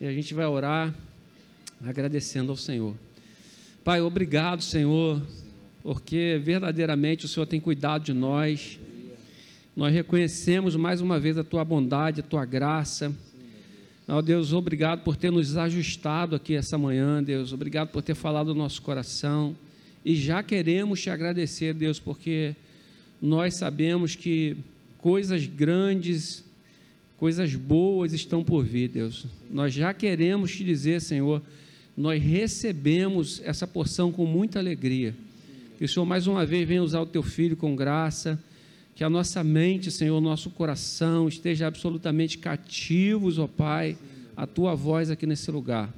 e a gente vai orar agradecendo ao Senhor. Pai, obrigado, Senhor, porque verdadeiramente o Senhor tem cuidado de nós. Nós reconhecemos mais uma vez a tua bondade, a tua graça. Ó Deus, obrigado por ter nos ajustado aqui essa manhã, Deus. Obrigado por ter falado no nosso coração. E já queremos te agradecer, Deus, porque nós sabemos que coisas grandes, coisas boas estão por vir, Deus. Nós já queremos te dizer, Senhor, nós recebemos essa porção com muita alegria. Que o Senhor mais uma vez venha usar o teu filho com graça, que a nossa mente, Senhor, nosso coração esteja absolutamente cativos, ó Pai, a tua voz aqui nesse lugar.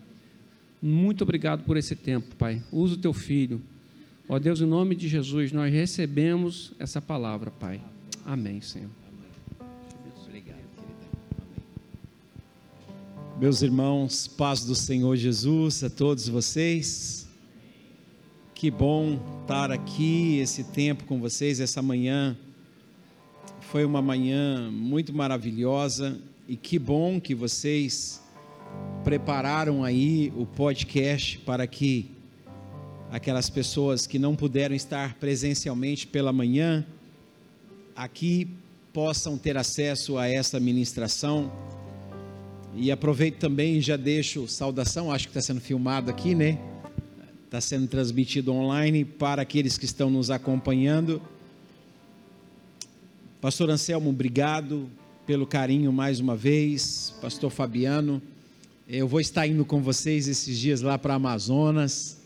Muito obrigado por esse tempo, Pai. Usa o teu filho. Ó Deus, em nome de Jesus, nós recebemos essa palavra, Pai. Amém, Senhor. Meus irmãos, paz do Senhor Jesus a todos vocês. Que bom estar aqui esse tempo com vocês essa manhã. Foi uma manhã muito maravilhosa e que bom que vocês prepararam aí o podcast para que aquelas pessoas que não puderam estar presencialmente pela manhã aqui possam ter acesso a essa ministração e aproveito também e já deixo saudação, acho que está sendo filmado aqui, né? Está sendo transmitido online para aqueles que estão nos acompanhando. Pastor Anselmo, obrigado pelo carinho mais uma vez. Pastor Fabiano, eu vou estar indo com vocês esses dias lá para Amazonas.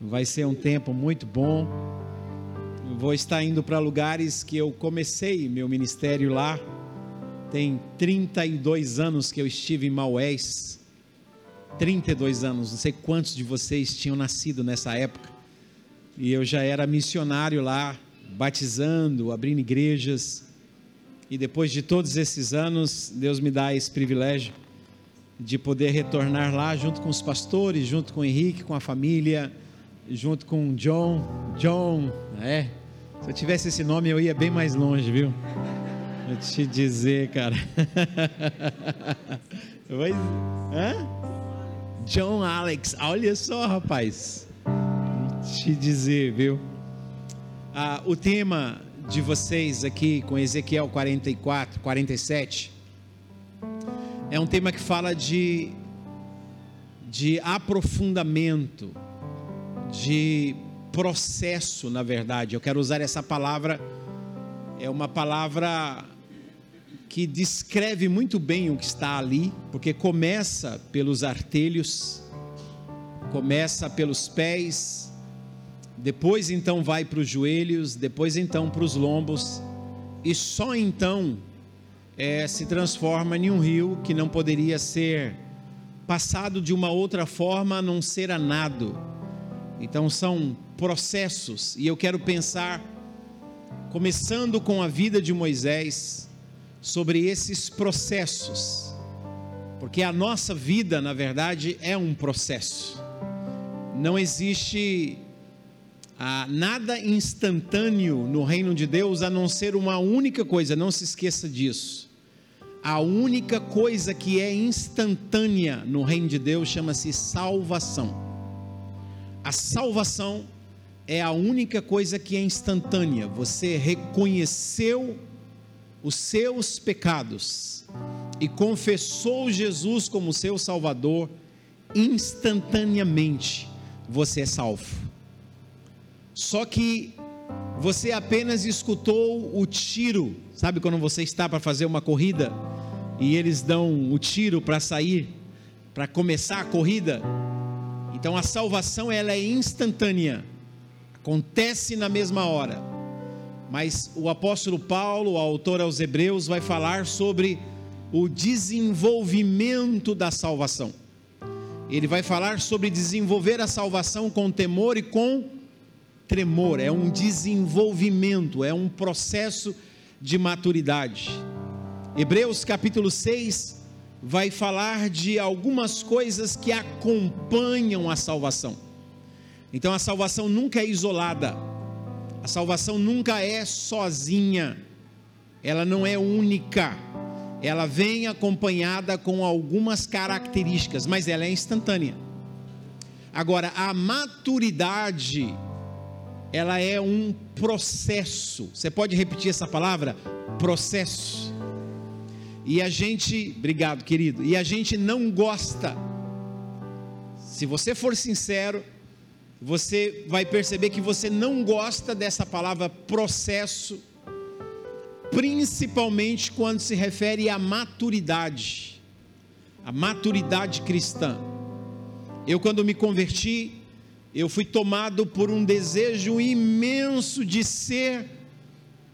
Vai ser um tempo muito bom. Vou estar indo para lugares que eu comecei meu ministério lá tem 32 anos que eu estive em Maués. 32 anos, não sei quantos de vocês tinham nascido nessa época. E eu já era missionário lá, batizando, abrindo igrejas. E depois de todos esses anos, Deus me dá esse privilégio de poder retornar lá junto com os pastores, junto com o Henrique, com a família, junto com o John. John, é. Se eu tivesse esse nome, eu ia bem mais longe, viu? Vou te dizer, cara. Vai... Hã? John Alex, olha só, rapaz. Vou te dizer, viu? Ah, o tema de vocês aqui com Ezequiel 44, 47 é um tema que fala de, de aprofundamento, de processo, na verdade. Eu quero usar essa palavra, é uma palavra que descreve muito bem o que está ali, porque começa pelos artelhos, começa pelos pés, depois então vai para os joelhos, depois então para os lombos, e só então é, se transforma em um rio que não poderia ser passado de uma outra forma a não ser a nado. Então são processos, e eu quero pensar, começando com a vida de Moisés, sobre esses processos, porque a nossa vida, na verdade, é um processo. Não existe ah, nada instantâneo no reino de Deus a não ser uma única coisa, não se esqueça disso. A única coisa que é instantânea no reino de Deus chama-se salvação. A salvação é a única coisa que é instantânea. Você reconheceu os seus pecados e confessou Jesus como seu Salvador, instantaneamente você é salvo. Só que você apenas escutou o tiro, sabe quando você está para fazer uma corrida e eles dão o tiro para sair, para começar a corrida? Então a salvação ela é instantânea, acontece na mesma hora mas o apóstolo Paulo, autor aos Hebreus, vai falar sobre o desenvolvimento da salvação. Ele vai falar sobre desenvolver a salvação com temor e com tremor. É um desenvolvimento, é um processo de maturidade. Hebreus capítulo 6 vai falar de algumas coisas que acompanham a salvação. Então a salvação nunca é isolada a salvação nunca é sozinha, ela não é única. ela vem acompanhada com algumas características, mas ela é instantânea. Agora, a maturidade, ela é um processo. Você pode repetir essa palavra? Processo. E a gente, obrigado, querido, e a gente não gosta. Se você for sincero, você vai perceber que você não gosta dessa palavra processo principalmente quando se refere à maturidade, a maturidade cristã. Eu, quando me converti, eu fui tomado por um desejo imenso de ser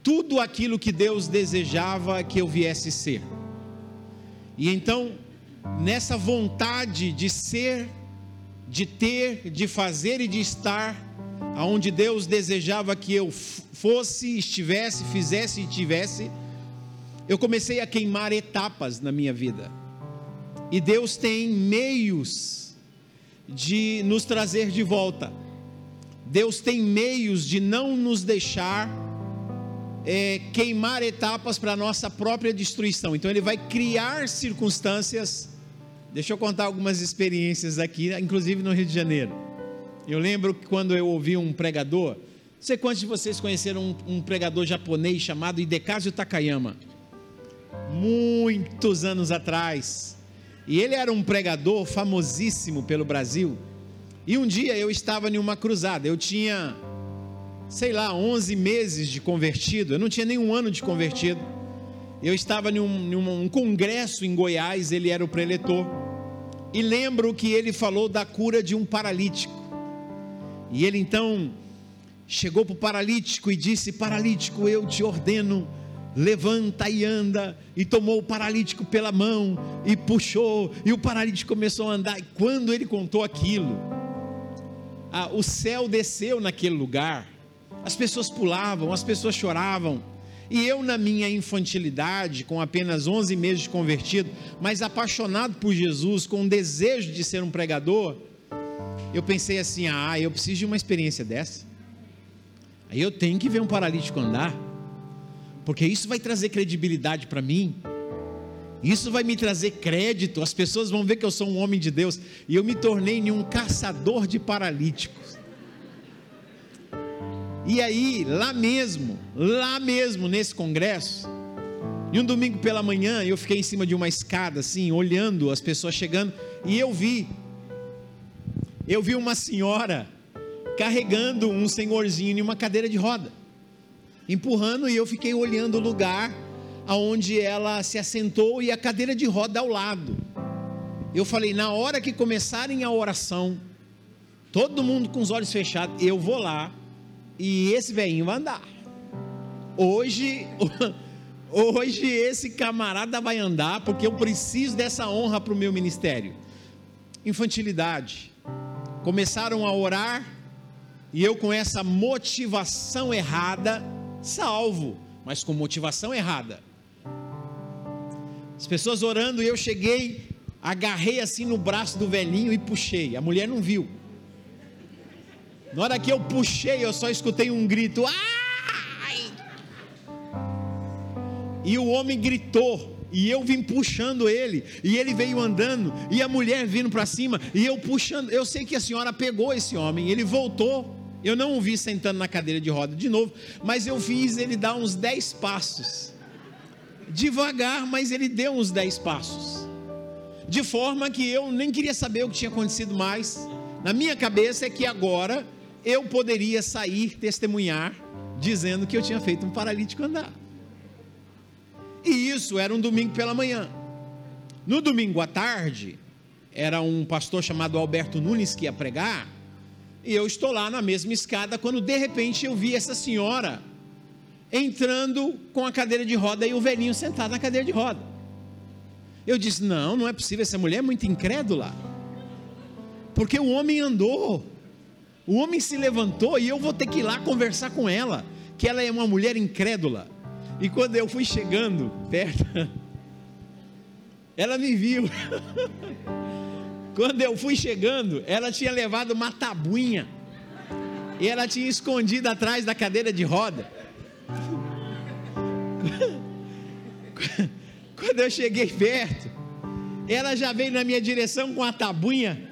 tudo aquilo que Deus desejava que eu viesse ser. E então, nessa vontade de ser, de ter, de fazer e de estar, aonde Deus desejava que eu fosse, estivesse, fizesse e tivesse, eu comecei a queimar etapas na minha vida. E Deus tem meios de nos trazer de volta. Deus tem meios de não nos deixar é, queimar etapas para nossa própria destruição. Então Ele vai criar circunstâncias. Deixa eu contar algumas experiências aqui, inclusive no Rio de Janeiro. Eu lembro que quando eu ouvi um pregador, não sei quantos de vocês conheceram um, um pregador japonês chamado Hidekazu Takayama, muitos anos atrás. E ele era um pregador famosíssimo pelo Brasil. E um dia eu estava em uma cruzada, eu tinha, sei lá, 11 meses de convertido, eu não tinha nem um ano de convertido. Eu estava em um, um congresso em Goiás, ele era o preletor. E lembro que ele falou da cura de um paralítico. E ele então chegou para o paralítico e disse: Paralítico, eu te ordeno, levanta e anda. E tomou o paralítico pela mão e puxou, e o paralítico começou a andar. E quando ele contou aquilo, ah, o céu desceu naquele lugar, as pessoas pulavam, as pessoas choravam. E eu, na minha infantilidade, com apenas 11 meses de convertido, mas apaixonado por Jesus, com um desejo de ser um pregador, eu pensei assim: ah, eu preciso de uma experiência dessa. Aí eu tenho que ver um paralítico andar, porque isso vai trazer credibilidade para mim. Isso vai me trazer crédito, as pessoas vão ver que eu sou um homem de Deus, e eu me tornei um caçador de paralíticos. E aí, lá mesmo, lá mesmo nesse congresso, e um domingo pela manhã, eu fiquei em cima de uma escada, assim, olhando as pessoas chegando, e eu vi eu vi uma senhora carregando um senhorzinho em uma cadeira de roda, empurrando, e eu fiquei olhando o lugar aonde ela se assentou e a cadeira de roda ao lado. Eu falei, na hora que começarem a oração, todo mundo com os olhos fechados, eu vou lá e esse velhinho vai andar. Hoje, hoje esse camarada vai andar porque eu preciso dessa honra para o meu ministério. Infantilidade, começaram a orar, e eu com essa motivação errada, salvo, mas com motivação errada. As pessoas orando, e eu cheguei, agarrei assim no braço do velhinho e puxei. A mulher não viu. Na hora que eu puxei, eu só escutei um grito: "Ai!" E o homem gritou e eu vim puxando ele, e ele veio andando, e a mulher vindo para cima, e eu puxando. Eu sei que a senhora pegou esse homem, ele voltou. Eu não o vi sentando na cadeira de roda de novo, mas eu fiz ele dar uns 10 passos. Devagar, mas ele deu uns 10 passos. De forma que eu nem queria saber o que tinha acontecido mais. Na minha cabeça é que agora eu poderia sair testemunhar dizendo que eu tinha feito um paralítico andar. E isso era um domingo pela manhã. No domingo à tarde, era um pastor chamado Alberto Nunes que ia pregar, e eu estou lá na mesma escada quando de repente eu vi essa senhora entrando com a cadeira de roda e o velhinho sentado na cadeira de roda. Eu disse: Não, não é possível, essa mulher é muito incrédula. Porque o homem andou, o homem se levantou e eu vou ter que ir lá conversar com ela, que ela é uma mulher incrédula. E quando eu fui chegando perto, ela me viu. Quando eu fui chegando, ela tinha levado uma tabuinha. E ela tinha escondido atrás da cadeira de roda. Quando eu cheguei perto, ela já veio na minha direção com a tabuinha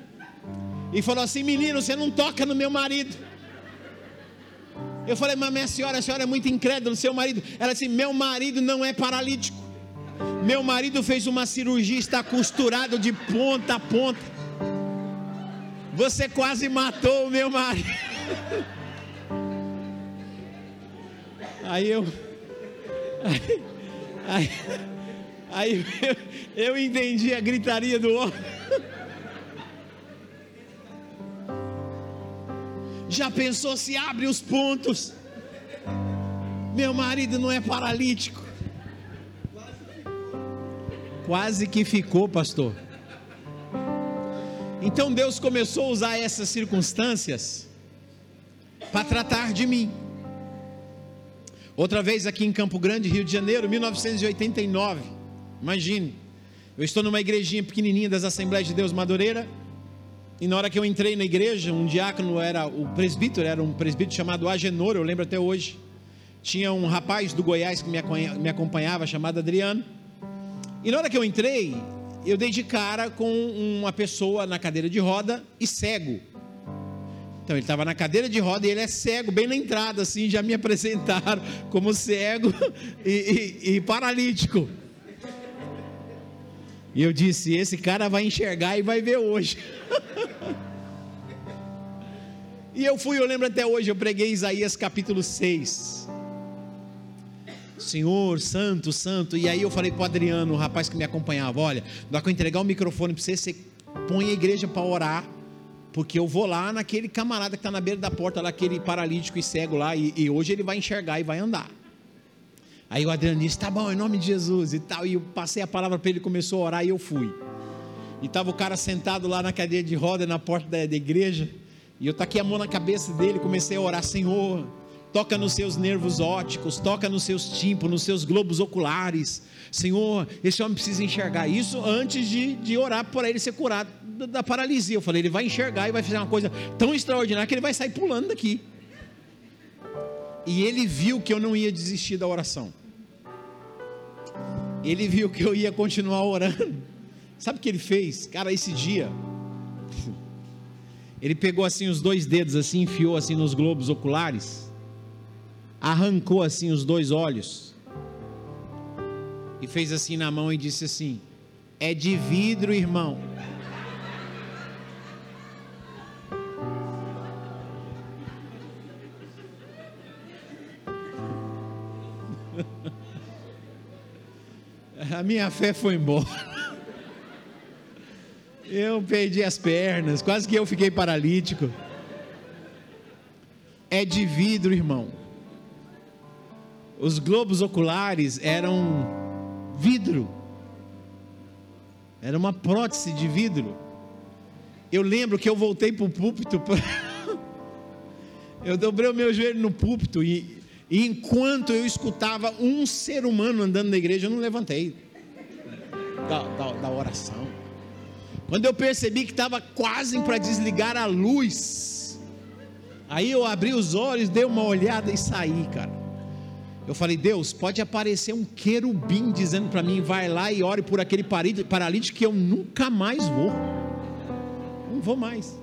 e falou assim: Menino, você não toca no meu marido. Eu falei, mas minha senhora, a senhora é muito incrédula, seu marido. Ela disse: Meu marido não é paralítico. Meu marido fez uma cirurgia, está costurado de ponta a ponta. Você quase matou o meu marido. Aí eu. Aí, aí, aí eu, eu entendi a gritaria do homem. Já pensou se abre os pontos? Meu marido não é paralítico. Quase que ficou, pastor. Então Deus começou a usar essas circunstâncias para tratar de mim. Outra vez aqui em Campo Grande, Rio de Janeiro, 1989. Imagine, eu estou numa igrejinha pequenininha das Assembleias de Deus Madureira. E na hora que eu entrei na igreja, um diácono era o presbítero, era um presbítero chamado Agenor, eu lembro até hoje. Tinha um rapaz do Goiás que me acompanhava, chamado Adriano. E na hora que eu entrei, eu dei de cara com uma pessoa na cadeira de roda e cego. Então ele estava na cadeira de roda e ele é cego, bem na entrada, assim, já me apresentaram como cego e, e, e paralítico. E eu disse: esse cara vai enxergar e vai ver hoje. e eu fui, eu lembro até hoje, eu preguei Isaías capítulo 6. Senhor, santo, santo. E aí eu falei para o Adriano, o rapaz que me acompanhava: olha, que eu entregar o microfone para você, você põe a igreja para orar, porque eu vou lá naquele camarada que está na beira da porta, lá, aquele paralítico e cego lá, e, e hoje ele vai enxergar e vai andar. Aí o Adriano disse: tá bom, em nome de Jesus e tal. E eu passei a palavra para ele, começou a orar e eu fui. E estava o cara sentado lá na cadeira de roda, na porta da, da igreja. E eu taquei a mão na cabeça dele, comecei a orar: Senhor, toca nos seus nervos ópticos, toca nos seus tímpanos, nos seus globos oculares. Senhor, esse homem precisa enxergar isso antes de, de orar para ele ser curado da, da paralisia. Eu falei: ele vai enxergar e vai fazer uma coisa tão extraordinária que ele vai sair pulando daqui. E ele viu que eu não ia desistir da oração. Ele viu que eu ia continuar orando. Sabe o que ele fez? Cara, esse dia, ele pegou assim os dois dedos, assim, enfiou assim nos globos oculares, arrancou assim os dois olhos, e fez assim na mão e disse assim: É de vidro, irmão. Minha fé foi embora. Eu perdi as pernas, quase que eu fiquei paralítico. É de vidro, irmão. Os globos oculares eram vidro. Era uma prótese de vidro. Eu lembro que eu voltei para o púlpito. eu dobrei o meu joelho no púlpito e, e enquanto eu escutava um ser humano andando na igreja, eu não levantei da, da, da oração. Quando eu percebi que estava quase para desligar a luz, aí eu abri os olhos, dei uma olhada e saí, cara. Eu falei, Deus, pode aparecer um querubim dizendo para mim, vai lá e ore por aquele paralítico que eu nunca mais vou. Não vou mais.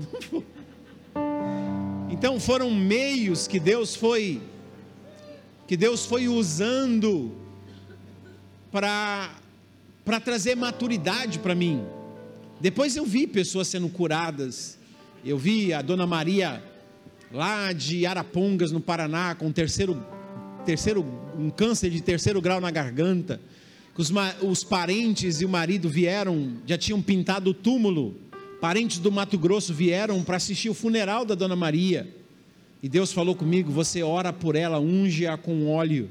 Então foram meios que Deus foi que Deus foi usando para para trazer maturidade para mim. Depois eu vi pessoas sendo curadas. Eu vi a dona Maria lá de Arapongas, no Paraná, com terceiro, terceiro, um câncer de terceiro grau na garganta. Os, os parentes e o marido vieram, já tinham pintado o túmulo. Parentes do Mato Grosso vieram para assistir o funeral da dona Maria. E Deus falou comigo: você ora por ela, unge-a com óleo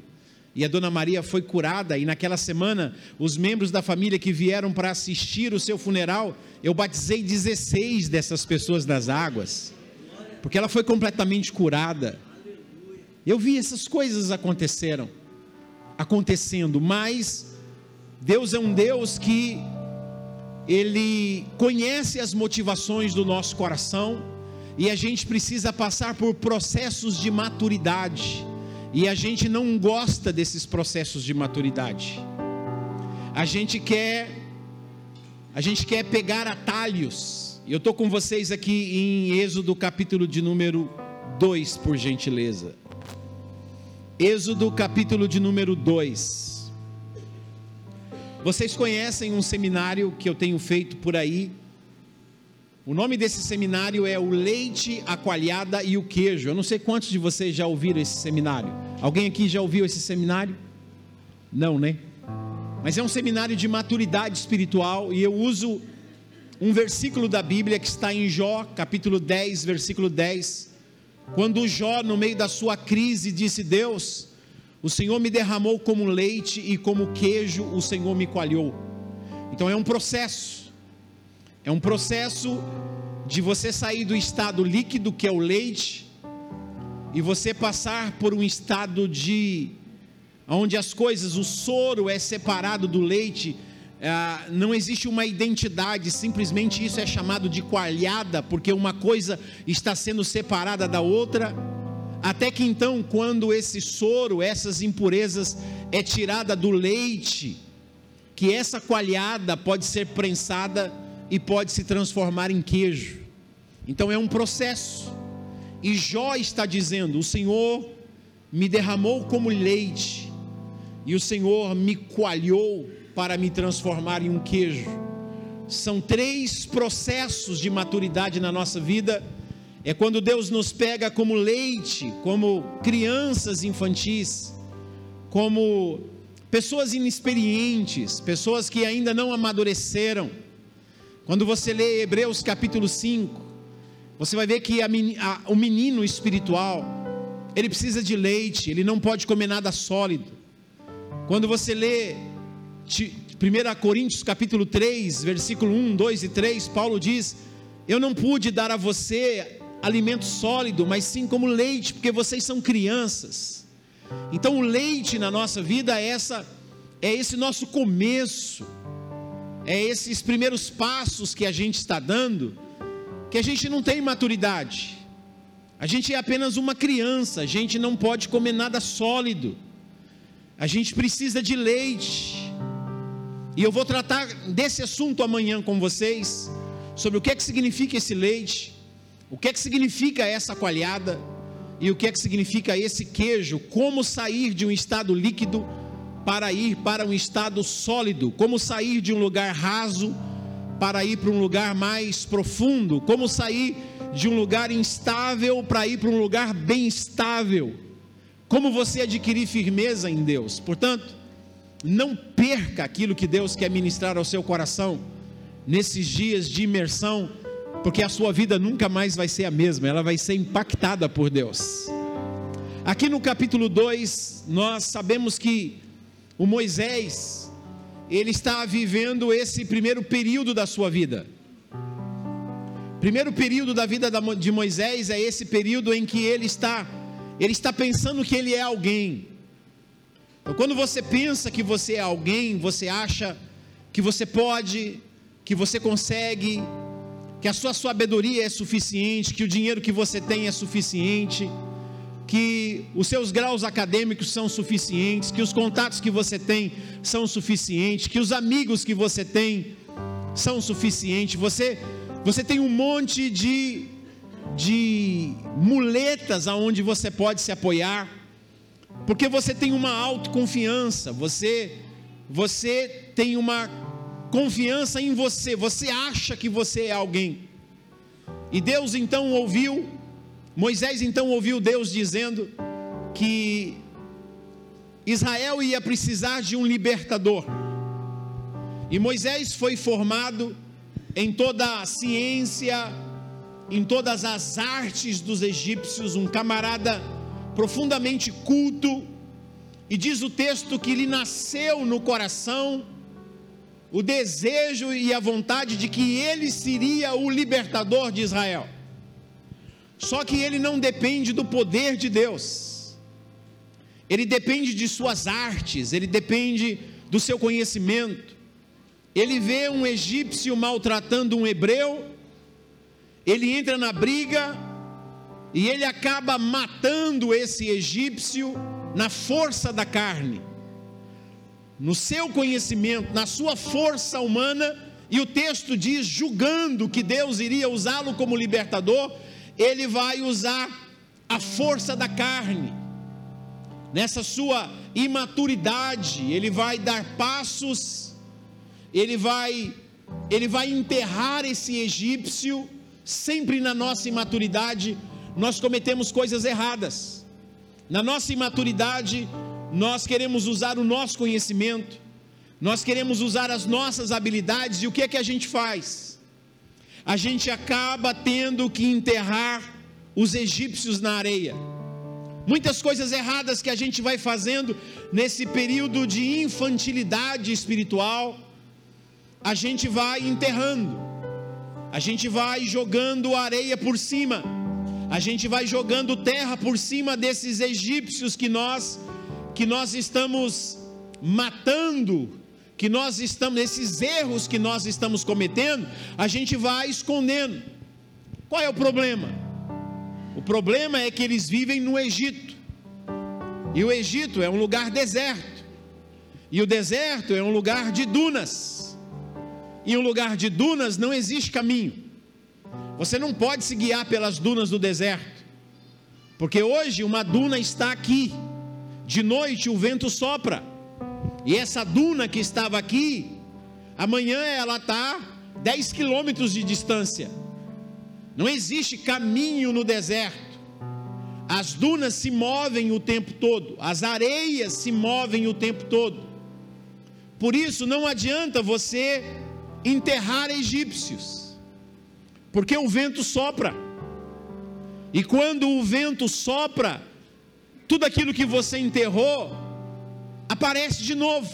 e a dona Maria foi curada, e naquela semana, os membros da família que vieram para assistir o seu funeral, eu batizei 16 dessas pessoas nas águas, porque ela foi completamente curada. Eu vi essas coisas aconteceram, acontecendo, mas Deus é um Deus que ele conhece as motivações do nosso coração e a gente precisa passar por processos de maturidade. E a gente não gosta desses processos de maturidade. a gente quer a gente quer pegar atalhos. Eu estou com vocês aqui em Êxodo capítulo de número 2, por gentileza. Êxodo capítulo de número 2. Vocês conhecem um seminário que eu tenho feito por aí? O nome desse seminário é o Leite, a Coalhada e o Queijo. Eu não sei quantos de vocês já ouviram esse seminário. Alguém aqui já ouviu esse seminário? Não, né? Mas é um seminário de maturidade espiritual e eu uso um versículo da Bíblia que está em Jó, capítulo 10, versículo 10. Quando Jó, no meio da sua crise, disse: Deus, o Senhor me derramou como leite e como queijo o Senhor me coalhou. Então é um processo, é um processo de você sair do estado líquido, que é o leite, e você passar por um estado de onde as coisas, o soro é separado do leite, ah, não existe uma identidade, simplesmente isso é chamado de coalhada, porque uma coisa está sendo separada da outra, até que então, quando esse soro, essas impurezas é tirada do leite, que essa coalhada pode ser prensada e pode se transformar em queijo. Então é um processo. E Jó está dizendo: O Senhor me derramou como leite, e o Senhor me coalhou para me transformar em um queijo. São três processos de maturidade na nossa vida. É quando Deus nos pega como leite, como crianças infantis, como pessoas inexperientes, pessoas que ainda não amadureceram. Quando você lê Hebreus capítulo 5, você vai ver que a, a, o menino espiritual, ele precisa de leite, ele não pode comer nada sólido. Quando você lê 1 Coríntios capítulo 3, versículo 1, 2 e 3, Paulo diz: Eu não pude dar a você alimento sólido, mas sim como leite, porque vocês são crianças. Então o leite na nossa vida é essa é esse nosso começo. É esses primeiros passos que a gente está dando, que a gente não tem maturidade. A gente é apenas uma criança, a gente não pode comer nada sólido. A gente precisa de leite. E eu vou tratar desse assunto amanhã com vocês, sobre o que é que significa esse leite, o que é que significa essa coalhada e o que é que significa esse queijo, como sair de um estado líquido para ir para um estado sólido, como sair de um lugar raso para ir para um lugar mais profundo, como sair de um lugar instável para ir para um lugar bem estável como você adquirir firmeza em Deus. Portanto, não perca aquilo que Deus quer ministrar ao seu coração nesses dias de imersão, porque a sua vida nunca mais vai ser a mesma, ela vai ser impactada por Deus. Aqui no capítulo 2, nós sabemos que o Moisés, ele está vivendo esse primeiro período da sua vida. Primeiro período da vida de Moisés é esse período em que ele está ele está pensando que ele é alguém. Então, quando você pensa que você é alguém, você acha que você pode, que você consegue, que a sua sabedoria é suficiente, que o dinheiro que você tem é suficiente, que os seus graus acadêmicos são suficientes, que os contatos que você tem são suficientes, que os amigos que você tem são suficientes. Você você tem um monte de de muletas aonde você pode se apoiar, porque você tem uma autoconfiança, você você tem uma confiança em você, você acha que você é alguém. E Deus então ouviu, Moisés então ouviu Deus dizendo que Israel ia precisar de um libertador. E Moisés foi formado em toda a ciência, em todas as artes dos egípcios, um camarada profundamente culto, e diz o texto que lhe nasceu no coração o desejo e a vontade de que ele seria o libertador de Israel. Só que ele não depende do poder de Deus, ele depende de suas artes, ele depende do seu conhecimento. Ele vê um egípcio maltratando um hebreu, ele entra na briga e ele acaba matando esse egípcio na força da carne. no seu conhecimento, na sua força humana, e o texto diz, julgando que Deus iria usá-lo como libertador, ele vai usar a força da carne. Nessa sua imaturidade, ele vai dar passos, ele vai ele vai enterrar esse egípcio, sempre na nossa imaturidade, nós cometemos coisas erradas. Na nossa imaturidade, nós queremos usar o nosso conhecimento, nós queremos usar as nossas habilidades, e o que é que a gente faz? A gente acaba tendo que enterrar os egípcios na areia. Muitas coisas erradas que a gente vai fazendo nesse período de infantilidade espiritual, a gente vai enterrando, a gente vai jogando areia por cima, a gente vai jogando terra por cima desses egípcios que nós que nós estamos matando, que nós estamos esses erros que nós estamos cometendo, a gente vai escondendo. Qual é o problema? O problema é que eles vivem no Egito. E o Egito é um lugar deserto. E o deserto é um lugar de dunas. E um lugar de dunas não existe caminho. Você não pode se guiar pelas dunas do deserto. Porque hoje uma duna está aqui. De noite o vento sopra. E essa duna que estava aqui, amanhã ela está 10 quilômetros de distância. Não existe caminho no deserto. As dunas se movem o tempo todo, as areias se movem o tempo todo. Por isso não adianta você enterrar egípcios, porque o vento sopra. E quando o vento sopra, tudo aquilo que você enterrou aparece de novo.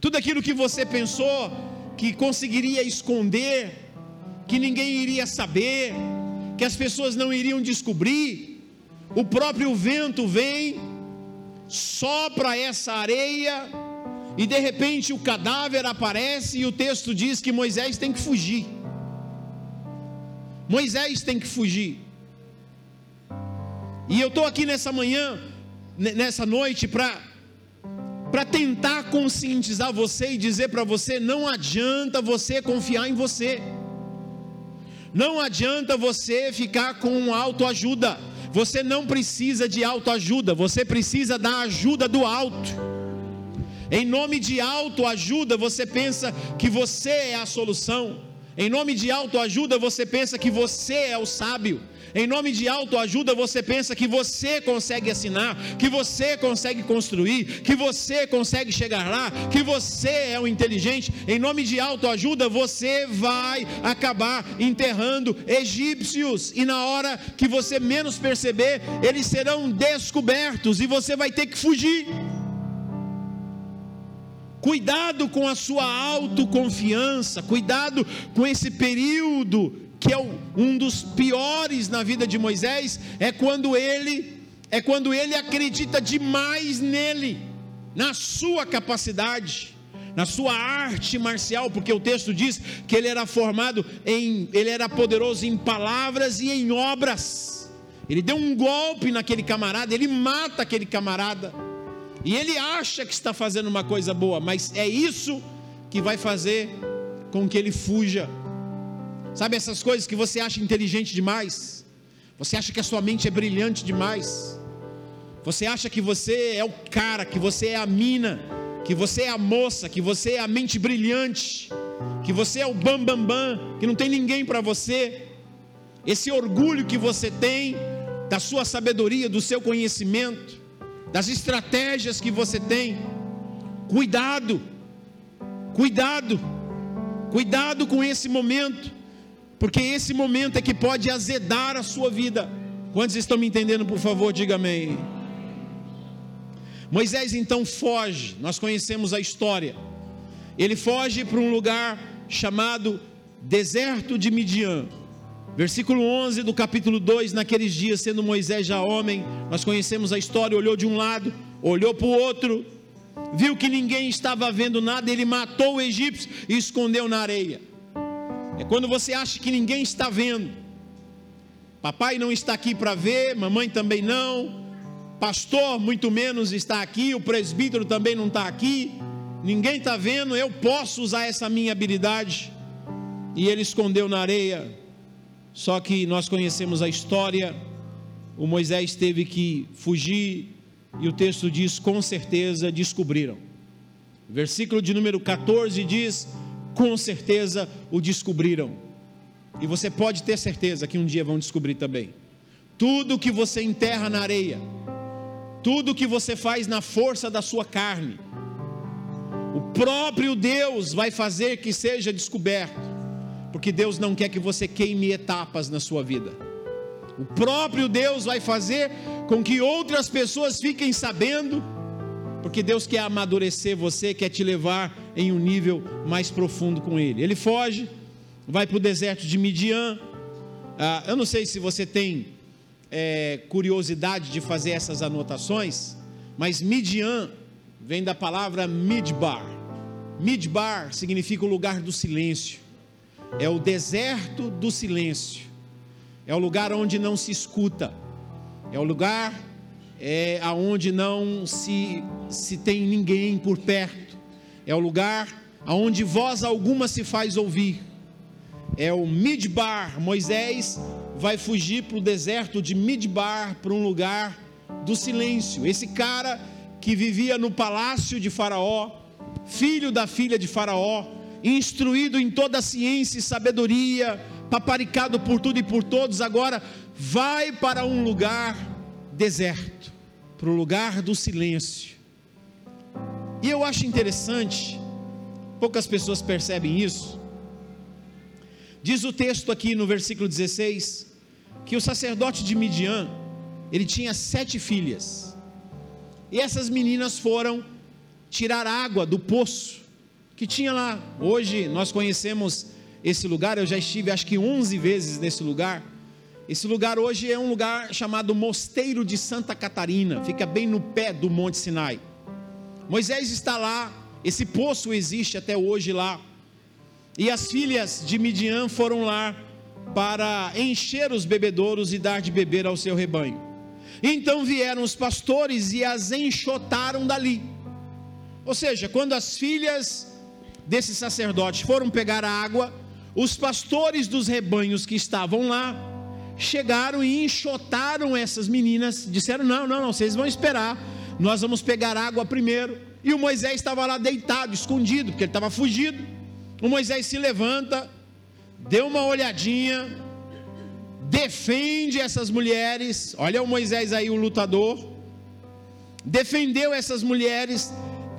Tudo aquilo que você pensou que conseguiria esconder, que ninguém iria saber, que as pessoas não iriam descobrir, o próprio vento vem, sopra essa areia, e de repente o cadáver aparece, e o texto diz que Moisés tem que fugir. Moisés tem que fugir. E eu estou aqui nessa manhã, nessa noite, para para tentar conscientizar você e dizer para você: não adianta você confiar em você, não adianta você ficar com autoajuda, você não precisa de autoajuda, você precisa da ajuda do alto. Em nome de autoajuda, você pensa que você é a solução. Em nome de autoajuda, você pensa que você é o sábio. Em nome de autoajuda, você pensa que você consegue assinar, que você consegue construir, que você consegue chegar lá, que você é o inteligente. Em nome de autoajuda, você vai acabar enterrando egípcios, e na hora que você menos perceber, eles serão descobertos e você vai ter que fugir. Cuidado com a sua autoconfiança, cuidado com esse período que é um dos piores na vida de Moisés, é quando ele é quando ele acredita demais nele, na sua capacidade, na sua arte marcial, porque o texto diz que ele era formado em, ele era poderoso em palavras e em obras. Ele deu um golpe naquele camarada, ele mata aquele camarada. E ele acha que está fazendo uma coisa boa, mas é isso que vai fazer com que ele fuja Sabe essas coisas que você acha inteligente demais? Você acha que a sua mente é brilhante demais? Você acha que você é o cara, que você é a mina, que você é a moça, que você é a mente brilhante, que você é o bam bam bam, que não tem ninguém para você. Esse orgulho que você tem da sua sabedoria, do seu conhecimento, das estratégias que você tem. Cuidado. Cuidado. Cuidado com esse momento porque esse momento é que pode azedar a sua vida. Quantos estão me entendendo, por favor, diga amém. Moisés então foge, nós conhecemos a história. Ele foge para um lugar chamado deserto de Midian. Versículo 11 do capítulo 2: Naqueles dias, sendo Moisés já homem, nós conhecemos a história. Olhou de um lado, olhou para o outro, viu que ninguém estava vendo nada, ele matou o egípcio e escondeu na areia. É quando você acha que ninguém está vendo. Papai não está aqui para ver, mamãe também não, pastor muito menos está aqui, o presbítero também não está aqui. ninguém está vendo, eu posso usar essa minha habilidade. E ele escondeu na areia. Só que nós conhecemos a história. O Moisés teve que fugir, e o texto diz: com certeza descobriram. Versículo de número 14 diz: com certeza o descobriram. E você pode ter certeza que um dia vão descobrir também. Tudo que você enterra na areia, tudo que você faz na força da sua carne, o próprio Deus vai fazer que seja descoberto, porque Deus não quer que você queime etapas na sua vida. O próprio Deus vai fazer com que outras pessoas fiquem sabendo, porque Deus quer amadurecer você, quer te levar em um nível mais profundo com Ele. Ele foge, vai para o deserto de Midian. Ah, eu não sei se você tem é, curiosidade de fazer essas anotações, mas Midian vem da palavra Midbar. Midbar significa o lugar do silêncio, é o deserto do silêncio, é o lugar onde não se escuta, é o lugar é, aonde não se, se tem ninguém por perto, é o lugar aonde voz alguma se faz ouvir, é o Midbar. Moisés vai fugir para o deserto de Midbar, para um lugar do silêncio. Esse cara que vivia no palácio de Faraó, filho da filha de Faraó, instruído em toda a ciência e sabedoria, paparicado por tudo e por todos, agora vai para um lugar deserto, para o lugar do silêncio. E eu acho interessante, poucas pessoas percebem isso. Diz o texto aqui no versículo 16 que o sacerdote de Midian ele tinha sete filhas. E essas meninas foram tirar água do poço que tinha lá. Hoje nós conhecemos esse lugar, eu já estive acho que 11 vezes nesse lugar. Esse lugar hoje é um lugar chamado Mosteiro de Santa Catarina, fica bem no pé do Monte Sinai. Moisés está lá, esse poço existe até hoje lá. E as filhas de Midian foram lá para encher os bebedouros e dar de beber ao seu rebanho. Então vieram os pastores e as enxotaram dali. Ou seja, quando as filhas desses sacerdotes foram pegar a água, os pastores dos rebanhos que estavam lá chegaram e enxotaram essas meninas, disseram: Não, não, não, vocês vão esperar, nós vamos pegar água primeiro. E o Moisés estava lá deitado, escondido, porque ele estava fugido. O Moisés se levanta, deu uma olhadinha, defende essas mulheres. Olha o Moisés aí, o lutador. Defendeu essas mulheres,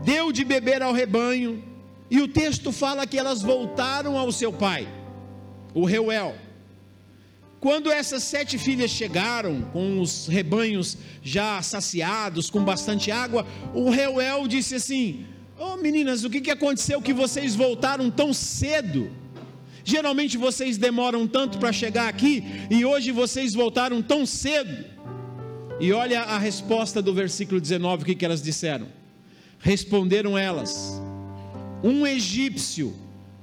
deu de beber ao rebanho. E o texto fala que elas voltaram ao seu pai, o Reuel. Quando essas sete filhas chegaram, com os rebanhos já saciados, com bastante água, o Reuel disse assim: Oh meninas, o que, que aconteceu que vocês voltaram tão cedo? Geralmente vocês demoram tanto para chegar aqui e hoje vocês voltaram tão cedo. E olha a resposta do versículo 19, o que, que elas disseram? Responderam elas: Um egípcio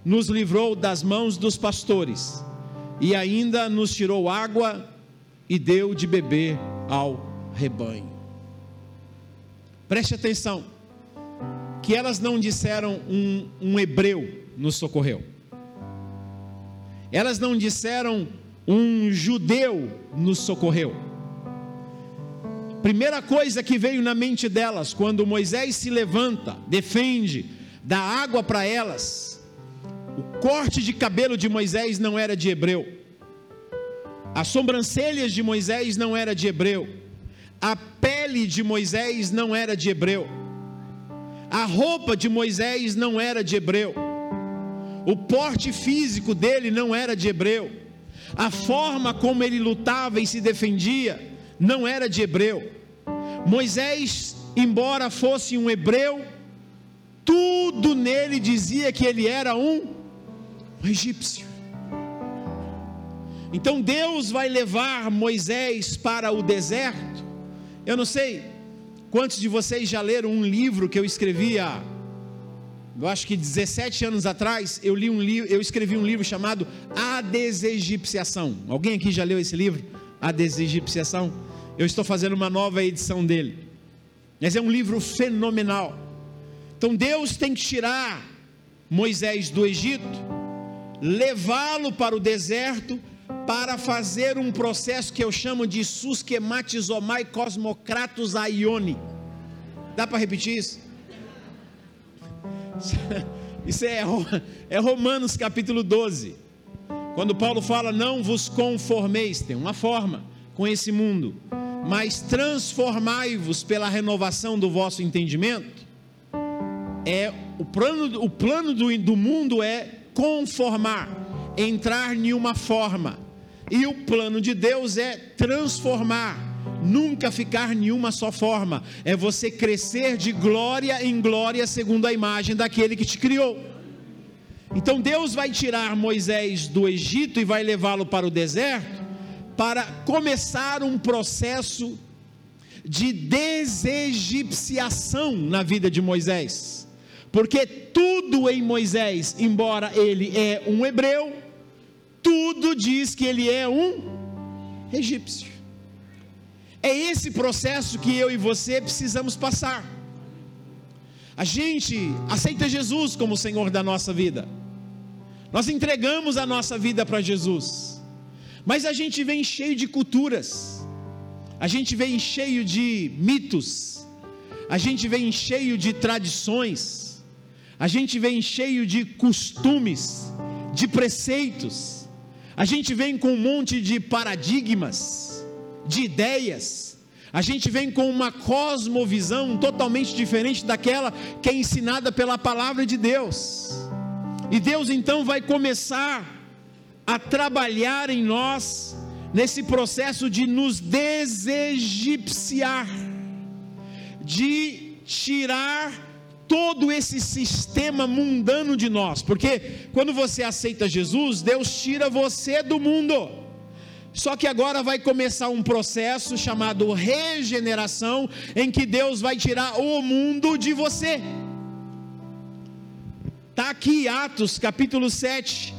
nos livrou das mãos dos pastores e ainda nos tirou água e deu de beber ao rebanho. Preste atenção, que elas não disseram um, um hebreu nos socorreu. Elas não disseram um judeu nos socorreu. Primeira coisa que veio na mente delas, quando Moisés se levanta, defende, dá água para elas, o corte de cabelo de Moisés não era de hebreu, as sobrancelhas de Moisés não era de hebreu, a pele de Moisés não era de hebreu, a roupa de Moisés não era de hebreu o porte físico dele não era de hebreu. A forma como ele lutava e se defendia não era de hebreu. Moisés, embora fosse um hebreu, tudo nele dizia que ele era um, egípcio. Então Deus vai levar Moisés para o deserto. Eu não sei quantos de vocês já leram um livro que eu escrevi há eu acho que 17 anos atrás, eu li um livro, eu escrevi um livro chamado A Desegipciação. Alguém aqui já leu esse livro? A Desegipciação? Eu estou fazendo uma nova edição dele. Mas é um livro fenomenal. Então Deus tem que tirar Moisés do Egito, levá-lo para o deserto para fazer um processo que eu chamo de susquematizomai cosmocratus aione. Dá para repetir isso? Isso é, é Romanos capítulo 12. Quando Paulo fala, não vos conformeis, tem uma forma com esse mundo, mas transformai-vos pela renovação do vosso entendimento. É o plano, o plano do, do mundo é conformar, entrar em uma forma. E o plano de Deus é transformar, nunca ficar em uma só forma. É você crescer de glória em glória segundo a imagem daquele que te criou. Então Deus vai tirar Moisés do Egito e vai levá-lo para o deserto para começar um processo de desegipciação na vida de Moisés. Porque tudo em Moisés, embora ele é um hebreu, tudo diz que ele é um egípcio. É esse processo que eu e você precisamos passar. A gente aceita Jesus como Senhor da nossa vida. Nós entregamos a nossa vida para Jesus. Mas a gente vem cheio de culturas. A gente vem cheio de mitos. A gente vem cheio de tradições. A gente vem cheio de costumes, de preceitos. A gente vem com um monte de paradigmas, de ideias. A gente vem com uma cosmovisão totalmente diferente daquela que é ensinada pela palavra de Deus. E Deus então vai começar a trabalhar em nós nesse processo de nos desegipciar, de tirar todo esse sistema mundano de nós, porque quando você aceita Jesus, Deus tira você do mundo. Só que agora vai começar um processo chamado regeneração, em que Deus vai tirar o mundo de você. Está aqui Atos capítulo 7,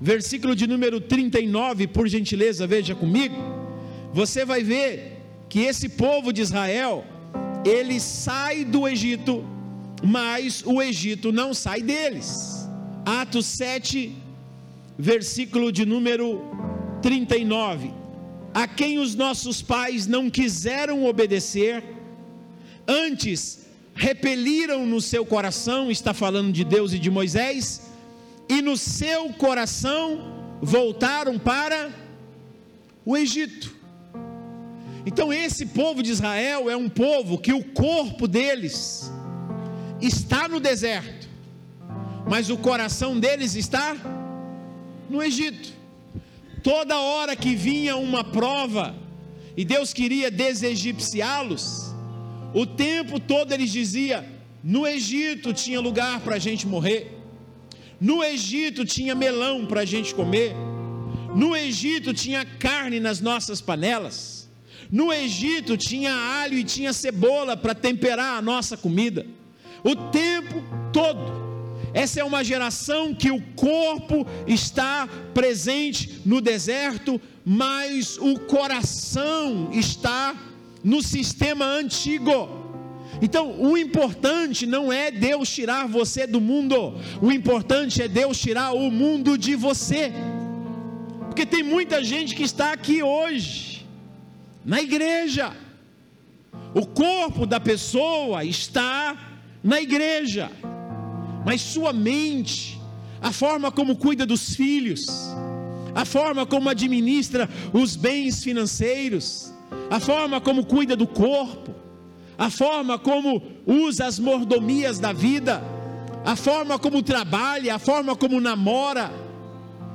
versículo de número 39, por gentileza, veja comigo. Você vai ver que esse povo de Israel, ele sai do Egito, mas o Egito não sai deles. Atos 7, versículo de número 39. A quem os nossos pais não quiseram obedecer, antes repeliram no seu coração, está falando de Deus e de Moisés, e no seu coração voltaram para o Egito. Então, esse povo de Israel é um povo que o corpo deles está no deserto, mas o coração deles está no Egito. Toda hora que vinha uma prova e Deus queria desegipciá-los, o tempo todo eles diziam: no Egito tinha lugar para a gente morrer, no Egito tinha melão para a gente comer, no Egito tinha carne nas nossas panelas, no Egito tinha alho e tinha cebola para temperar a nossa comida, o tempo todo. Essa é uma geração que o corpo está presente no deserto, mas o coração está no sistema antigo. Então, o importante não é Deus tirar você do mundo, o importante é Deus tirar o mundo de você. Porque tem muita gente que está aqui hoje, na igreja, o corpo da pessoa está na igreja, mas sua mente, a forma como cuida dos filhos, a forma como administra os bens financeiros, a forma como cuida do corpo, a forma como usa as mordomias da vida, a forma como trabalha, a forma como namora,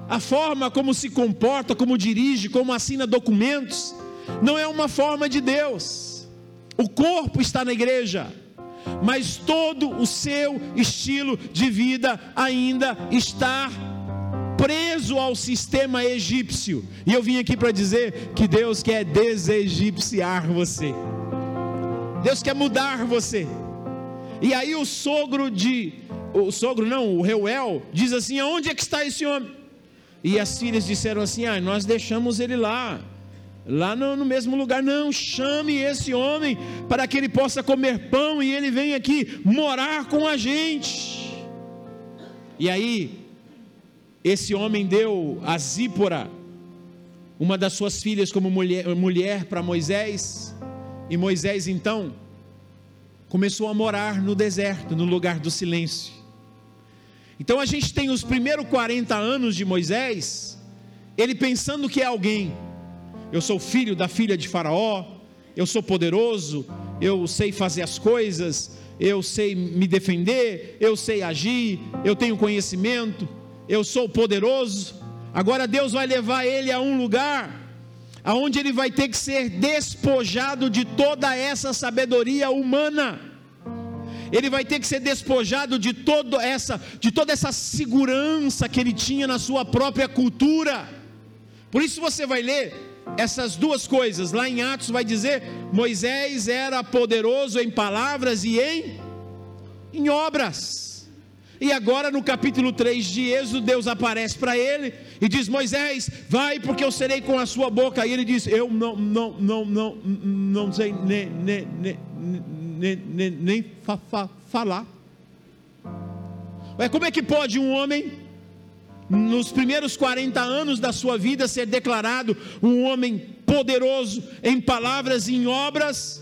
a forma como se comporta, como dirige, como assina documentos, não é uma forma de Deus. O corpo está na igreja, mas todo o seu estilo de vida ainda está preso ao sistema egípcio. E eu vim aqui para dizer que Deus quer desegipciar você. Deus quer mudar você. E aí o sogro de o sogro não, o Reuel diz assim: "Aonde é que está esse homem?" E as filhas disseram assim: "Ah, nós deixamos ele lá lá no, no, mesmo lugar. Não, chame esse homem para que ele possa comer pão e ele venha aqui morar com a gente. E aí, esse homem deu a Zípora, uma das suas filhas, como mulher, mulher para Moisés, e Moisés então começou a morar no deserto, no lugar do silêncio. Então a gente tem os primeiros 40 anos de Moisés, ele pensando que é alguém. Eu sou filho da filha de Faraó, eu sou poderoso, eu sei fazer as coisas, eu sei me defender, eu sei agir, eu tenho conhecimento, eu sou poderoso. Agora Deus vai levar ele a um lugar aonde ele vai ter que ser despojado de toda essa sabedoria humana. Ele vai ter que ser despojado de toda essa de toda essa segurança que ele tinha na sua própria cultura. Por isso você vai ler essas duas coisas. Lá em Atos vai dizer: Moisés era poderoso em palavras e em em obras. E agora no capítulo 3 de Êxodo, Deus aparece para ele e diz: Moisés, vai, porque eu serei com a sua boca. E ele diz: Eu não, não, não, não, não sei nem, nem, nem, nem, nem fa, fa, falar. Ué, como é que pode um homem, nos primeiros 40 anos da sua vida, ser declarado um homem poderoso em palavras e em obras,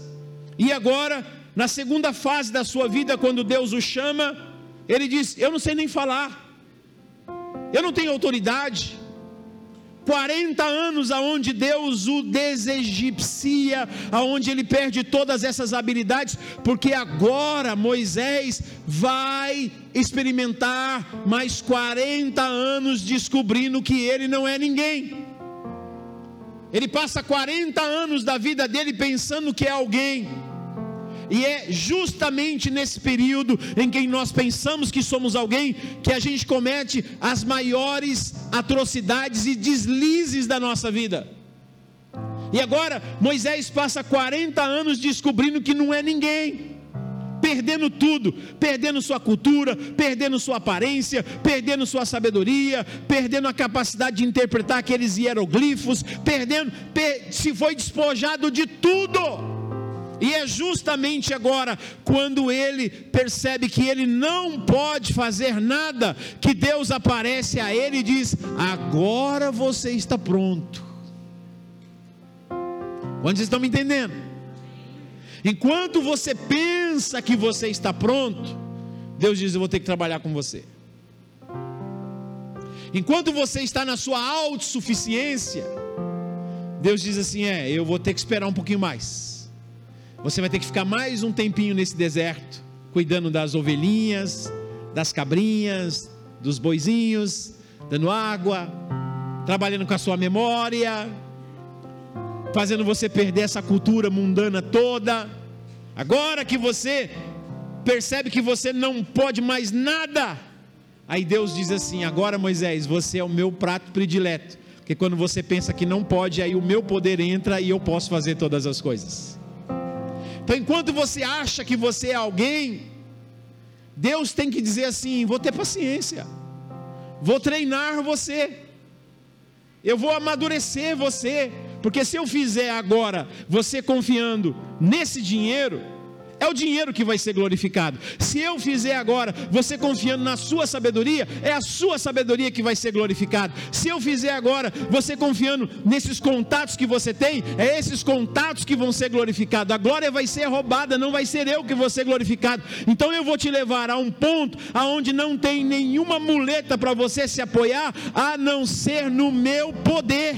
e agora, na segunda fase da sua vida, quando Deus o chama, ele diz: Eu não sei nem falar, eu não tenho autoridade. 40 anos aonde Deus o desegipcia, aonde ele perde todas essas habilidades, porque agora Moisés vai experimentar mais 40 anos descobrindo que ele não é ninguém. Ele passa 40 anos da vida dele pensando que é alguém. E é justamente nesse período em que nós pensamos que somos alguém que a gente comete as maiores atrocidades e deslizes da nossa vida. E agora Moisés passa 40 anos descobrindo que não é ninguém perdendo tudo, perdendo sua cultura, perdendo sua aparência, perdendo sua sabedoria, perdendo a capacidade de interpretar aqueles hieroglifos, perdendo, per, se foi despojado de tudo. E é justamente agora, quando ele percebe que ele não pode fazer nada, que Deus aparece a ele e diz: Agora você está pronto. Quantos estão me entendendo? Enquanto você pensa que você está pronto, Deus diz: Eu vou ter que trabalhar com você. Enquanto você está na sua autossuficiência, Deus diz assim: É, eu vou ter que esperar um pouquinho mais. Você vai ter que ficar mais um tempinho nesse deserto, cuidando das ovelhinhas, das cabrinhas, dos boizinhos, dando água, trabalhando com a sua memória, fazendo você perder essa cultura mundana toda. Agora que você percebe que você não pode mais nada, aí Deus diz assim: agora Moisés, você é o meu prato predileto. Porque quando você pensa que não pode, aí o meu poder entra e eu posso fazer todas as coisas. Então, enquanto você acha que você é alguém, Deus tem que dizer assim: vou ter paciência, vou treinar você, eu vou amadurecer você, porque se eu fizer agora, você confiando nesse dinheiro, é o dinheiro que vai ser glorificado. Se eu fizer agora, você confiando na sua sabedoria, é a sua sabedoria que vai ser glorificada. Se eu fizer agora, você confiando nesses contatos que você tem, é esses contatos que vão ser glorificados. A glória vai ser roubada, não vai ser eu que vou ser glorificado. Então eu vou te levar a um ponto aonde não tem nenhuma muleta para você se apoiar, a não ser no meu poder.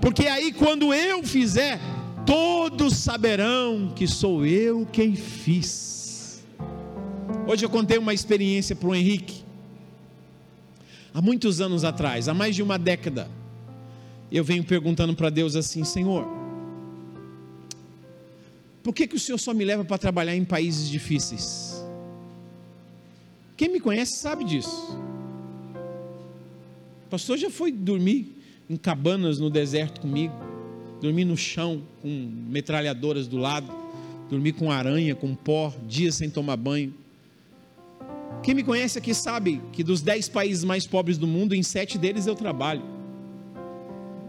Porque aí quando eu fizer, todos saberão que sou eu quem fiz. Hoje eu contei uma experiência para o Henrique. Há muitos anos atrás, há mais de uma década, eu venho perguntando para Deus assim: Senhor, por que, que o Senhor só me leva para trabalhar em países difíceis? Quem me conhece sabe disso. O pastor já foi dormir em cabanas no deserto comigo dormir no chão com metralhadoras do lado, dormir com aranha, com pó, dias sem tomar banho. Quem me conhece aqui sabe que dos dez países mais pobres do mundo, em sete deles eu trabalho.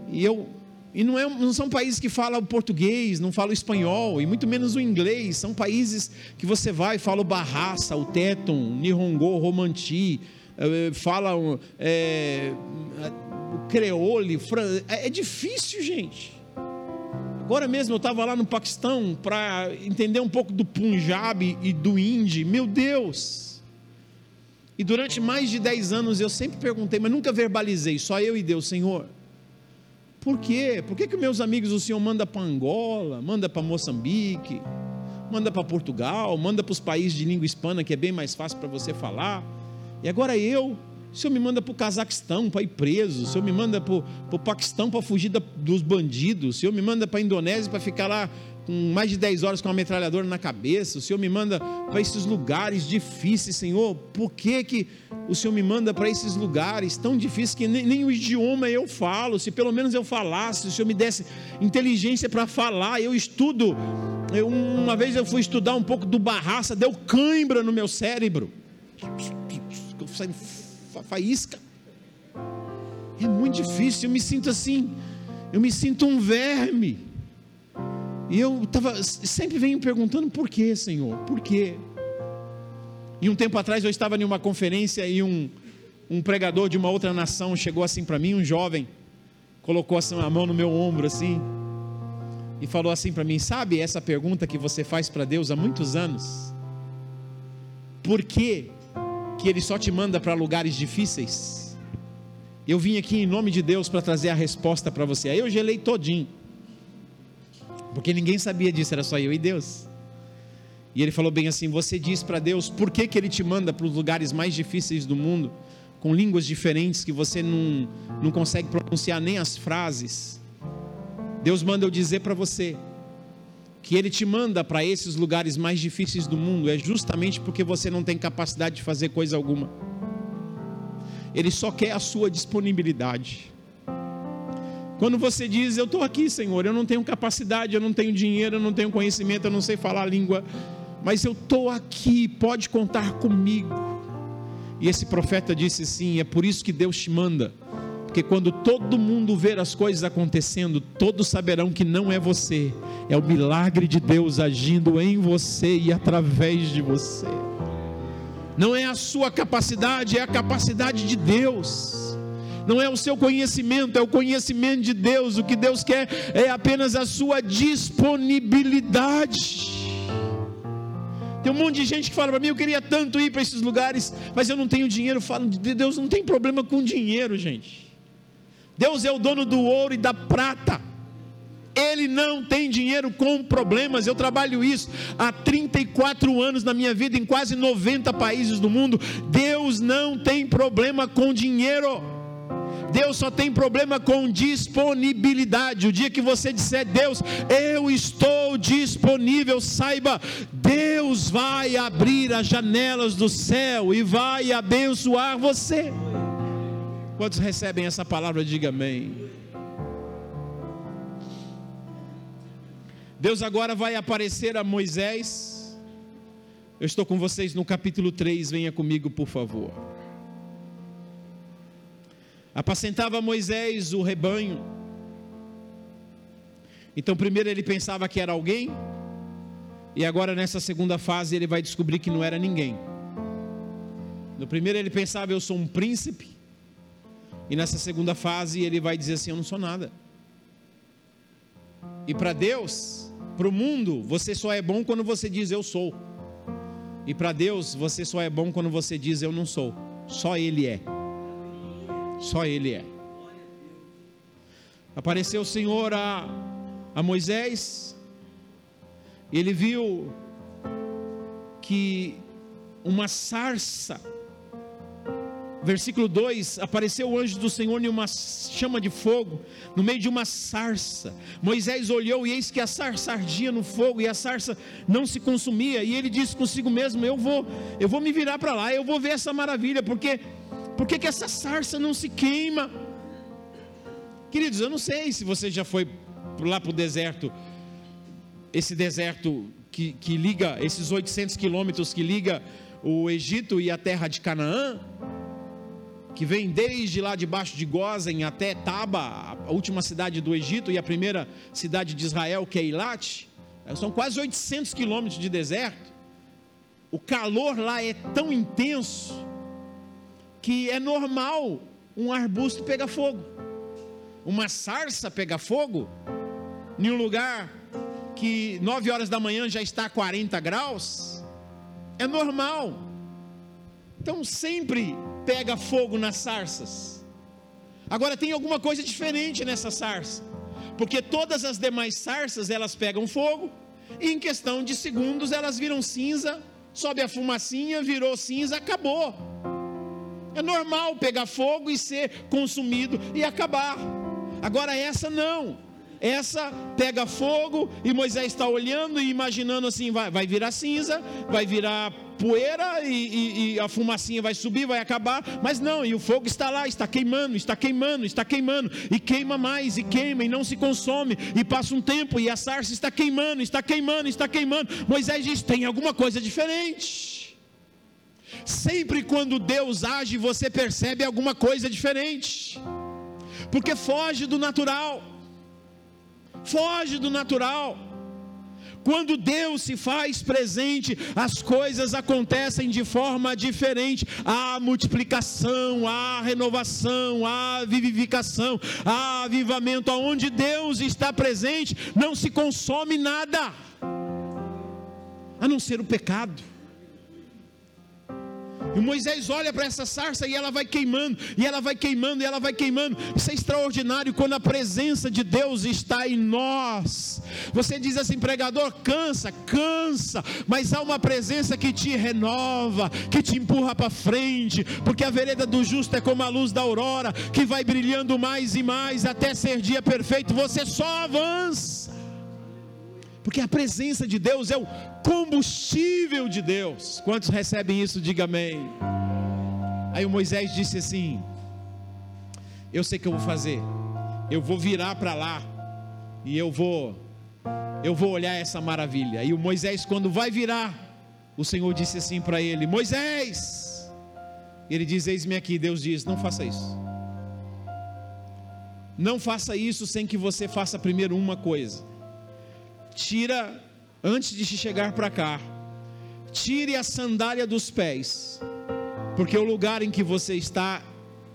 E eu E não, é, não são países que falam português, não falam espanhol, e muito menos o inglês. São países que você vai e fala o Barraça, o Teton, Nihongo, Romanti, eh, falam é, o creole. É, é difícil, gente. Agora mesmo eu estava lá no Paquistão para entender um pouco do Punjab e do Hindi. Meu Deus! E durante mais de 10 anos eu sempre perguntei, mas nunca verbalizei, só eu e Deus, Senhor por quê? Por que, que meus amigos o Senhor manda para Angola, manda para Moçambique, manda para Portugal, manda para os países de língua hispana, que é bem mais fácil para você falar? E agora eu, o Senhor me manda para o Cazaquistão para ir preso, o Senhor me manda para o Paquistão para fugir da, dos bandidos, o Senhor me manda para a Indonésia para ficar lá com mais de 10 horas com uma metralhadora na cabeça, o Senhor me manda para esses lugares difíceis, Senhor. Por que, que o Senhor me manda para esses lugares tão difíceis que nem, nem, o idioma eu falo? Se pelo menos eu falasse, se o Senhor me desse inteligência para falar, eu estudo. Eu, uma vez eu fui estudar um pouco do barraça, deu cãibra no meu cérebro. Faísca. É muito difícil, eu me sinto assim, eu me sinto um verme. E eu tava, sempre venho perguntando por que, Senhor, por quê? E um tempo atrás eu estava em uma conferência e um, um pregador de uma outra nação chegou assim para mim, um jovem, colocou assim a mão no meu ombro assim e falou assim para mim: Sabe essa pergunta que você faz para Deus há muitos anos? Por que, que Ele só te manda para lugares difíceis? Eu vim aqui em nome de Deus para trazer a resposta para você. Aí eu gelei todinho. Porque ninguém sabia disso, era só eu e Deus. E ele falou bem assim: Você diz para Deus por que, que Ele te manda para os lugares mais difíceis do mundo, com línguas diferentes que você não, não consegue pronunciar nem as frases. Deus manda eu dizer para você que Ele te manda para esses lugares mais difíceis do mundo, é justamente porque você não tem capacidade de fazer coisa alguma. Ele só quer a sua disponibilidade. Quando você diz, Eu estou aqui, Senhor, eu não tenho capacidade, eu não tenho dinheiro, eu não tenho conhecimento, eu não sei falar a língua, mas eu estou aqui, pode contar comigo. E esse profeta disse sim, é por isso que Deus te manda, porque quando todo mundo ver as coisas acontecendo, todos saberão que não é você, é o milagre de Deus agindo em você e através de você. Não é a sua capacidade, é a capacidade de Deus não é o seu conhecimento, é o conhecimento de Deus. O que Deus quer é apenas a sua disponibilidade. Tem um monte de gente que fala para mim: eu queria tanto ir para esses lugares, mas eu não tenho dinheiro. Falo de Deus, não tem problema com dinheiro, gente. Deus é o dono do ouro e da prata. Ele não tem dinheiro com problemas. Eu trabalho isso há 34 anos na minha vida em quase 90 países do mundo. Deus não tem problema com dinheiro. Deus só tem problema com disponibilidade. O dia que você disser, Deus, eu estou disponível, saiba, Deus vai abrir as janelas do céu e vai abençoar você. Quantos recebem essa palavra? Diga amém. Deus agora vai aparecer a Moisés. Eu estou com vocês no capítulo 3, venha comigo, por favor. Apacentava Moisés o rebanho. Então, primeiro ele pensava que era alguém, e agora nessa segunda fase ele vai descobrir que não era ninguém. No primeiro ele pensava, eu sou um príncipe, e nessa segunda fase ele vai dizer assim: eu não sou nada. E para Deus, para o mundo, você só é bom quando você diz eu sou. E para Deus, você só é bom quando você diz eu não sou. Só Ele é. Só Ele é. Apareceu o Senhor a, a Moisés, ele viu que uma sarça, versículo 2: apareceu o anjo do Senhor em uma chama de fogo, no meio de uma sarça. Moisés olhou e eis que a sarça ardia no fogo e a sarça não se consumia, e ele disse consigo mesmo: Eu vou, eu vou me virar para lá, eu vou ver essa maravilha, porque por que, que essa sarça não se queima? Queridos, eu não sei se você já foi lá para o deserto, esse deserto que, que liga, esses 800 quilômetros que liga o Egito e a terra de Canaã, que vem desde lá debaixo de Gozen até Taba, a última cidade do Egito e a primeira cidade de Israel, que é Eilat. São quase 800 quilômetros de deserto. O calor lá é tão intenso que é normal um arbusto pegar fogo, uma sarça pegar fogo, em um lugar que 9 horas da manhã já está a 40 graus, é normal. Então sempre pega fogo nas sarças. Agora tem alguma coisa diferente nessa sarça, porque todas as demais sarças elas pegam fogo e em questão de segundos elas viram cinza, sobe a fumacinha, virou cinza, acabou. É normal pegar fogo e ser consumido e acabar. Agora essa não. Essa pega fogo e Moisés está olhando e imaginando assim: vai, vai virar cinza, vai virar poeira e, e, e, a fumacinha vai subir, vai acabar, mas não, e o fogo está lá, está queimando, está queimando, está queimando, e queima mais, e queima, e não se consome, e passa um tempo, e a sarça está queimando, está queimando, está queimando. Moisés diz: tem alguma coisa diferente. Sempre quando Deus age, você percebe alguma coisa diferente, porque foge do natural foge do natural. Quando Deus se faz presente, as coisas acontecem de forma diferente. Há multiplicação, há renovação, há vivificação, há avivamento. Aonde Deus está presente, não se consome nada, a não ser o pecado. E Moisés olha para essa sarça e ela vai queimando, e ela vai queimando, e ela vai queimando. Isso é extraordinário quando a presença de Deus está em nós. Você diz assim, pregador, cansa, cansa, mas há uma presença que te renova, que te empurra para frente, porque a vereda do justo é como a luz da aurora, que vai brilhando mais e mais até ser dia perfeito. Você só avança. Porque a presença de Deus é o combustível de Deus. Quantos recebem isso? Diga amém. Aí o Moisés disse assim: Eu sei o que eu vou fazer. Eu vou virar para lá e eu vou eu vou olhar essa maravilha. E o Moisés quando vai virar, o Senhor disse assim para ele: Moisés. Ele diz: Eis-me aqui. Deus diz: Não faça isso. Não faça isso sem que você faça primeiro uma coisa tira, antes de chegar para cá, tire a sandália dos pés, porque o lugar em que você está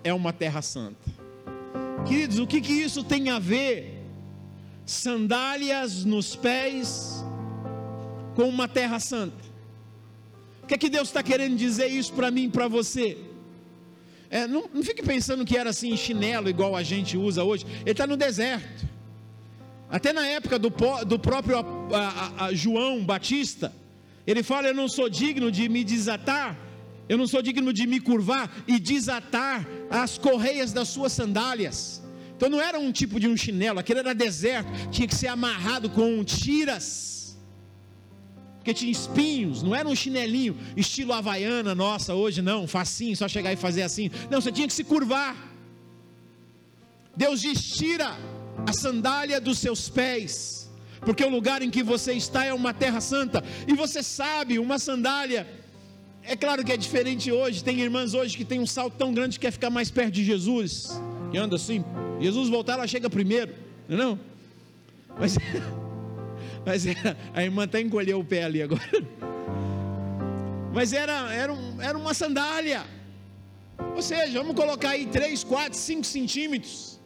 é uma terra santa. Queridos, o que, que isso tem a ver? Sandálias nos pés com uma terra santa. O que é que Deus está querendo dizer isso para mim para você? É, não, não fique pensando que era assim chinelo igual a gente usa hoje. Ele está no deserto. Até na época do, do próprio a, a, a João Batista, ele fala: Eu não sou digno de me desatar, eu não sou digno de me curvar e desatar as correias das suas sandálias. Então não era um tipo de um chinelo, aquele era deserto, tinha que ser amarrado com tiras, porque tinha espinhos, não era um chinelinho estilo havaiana nossa hoje, não, facinho, só chegar e fazer assim. Não, você tinha que se curvar. Deus diz: tira a sandália dos seus pés, porque o lugar em que você está é uma terra santa, e você sabe, uma sandália, é claro que é diferente hoje, tem irmãs hoje que tem um salto tão grande que quer ficar mais perto de Jesus, que anda assim, Jesus voltar, ela chega primeiro, não é? Mas, mas a irmã até encolheu o pé ali agora. Mas era, era, um, era uma sandália. Ou seja, vamos colocar aí 3, 4, 5 centímetros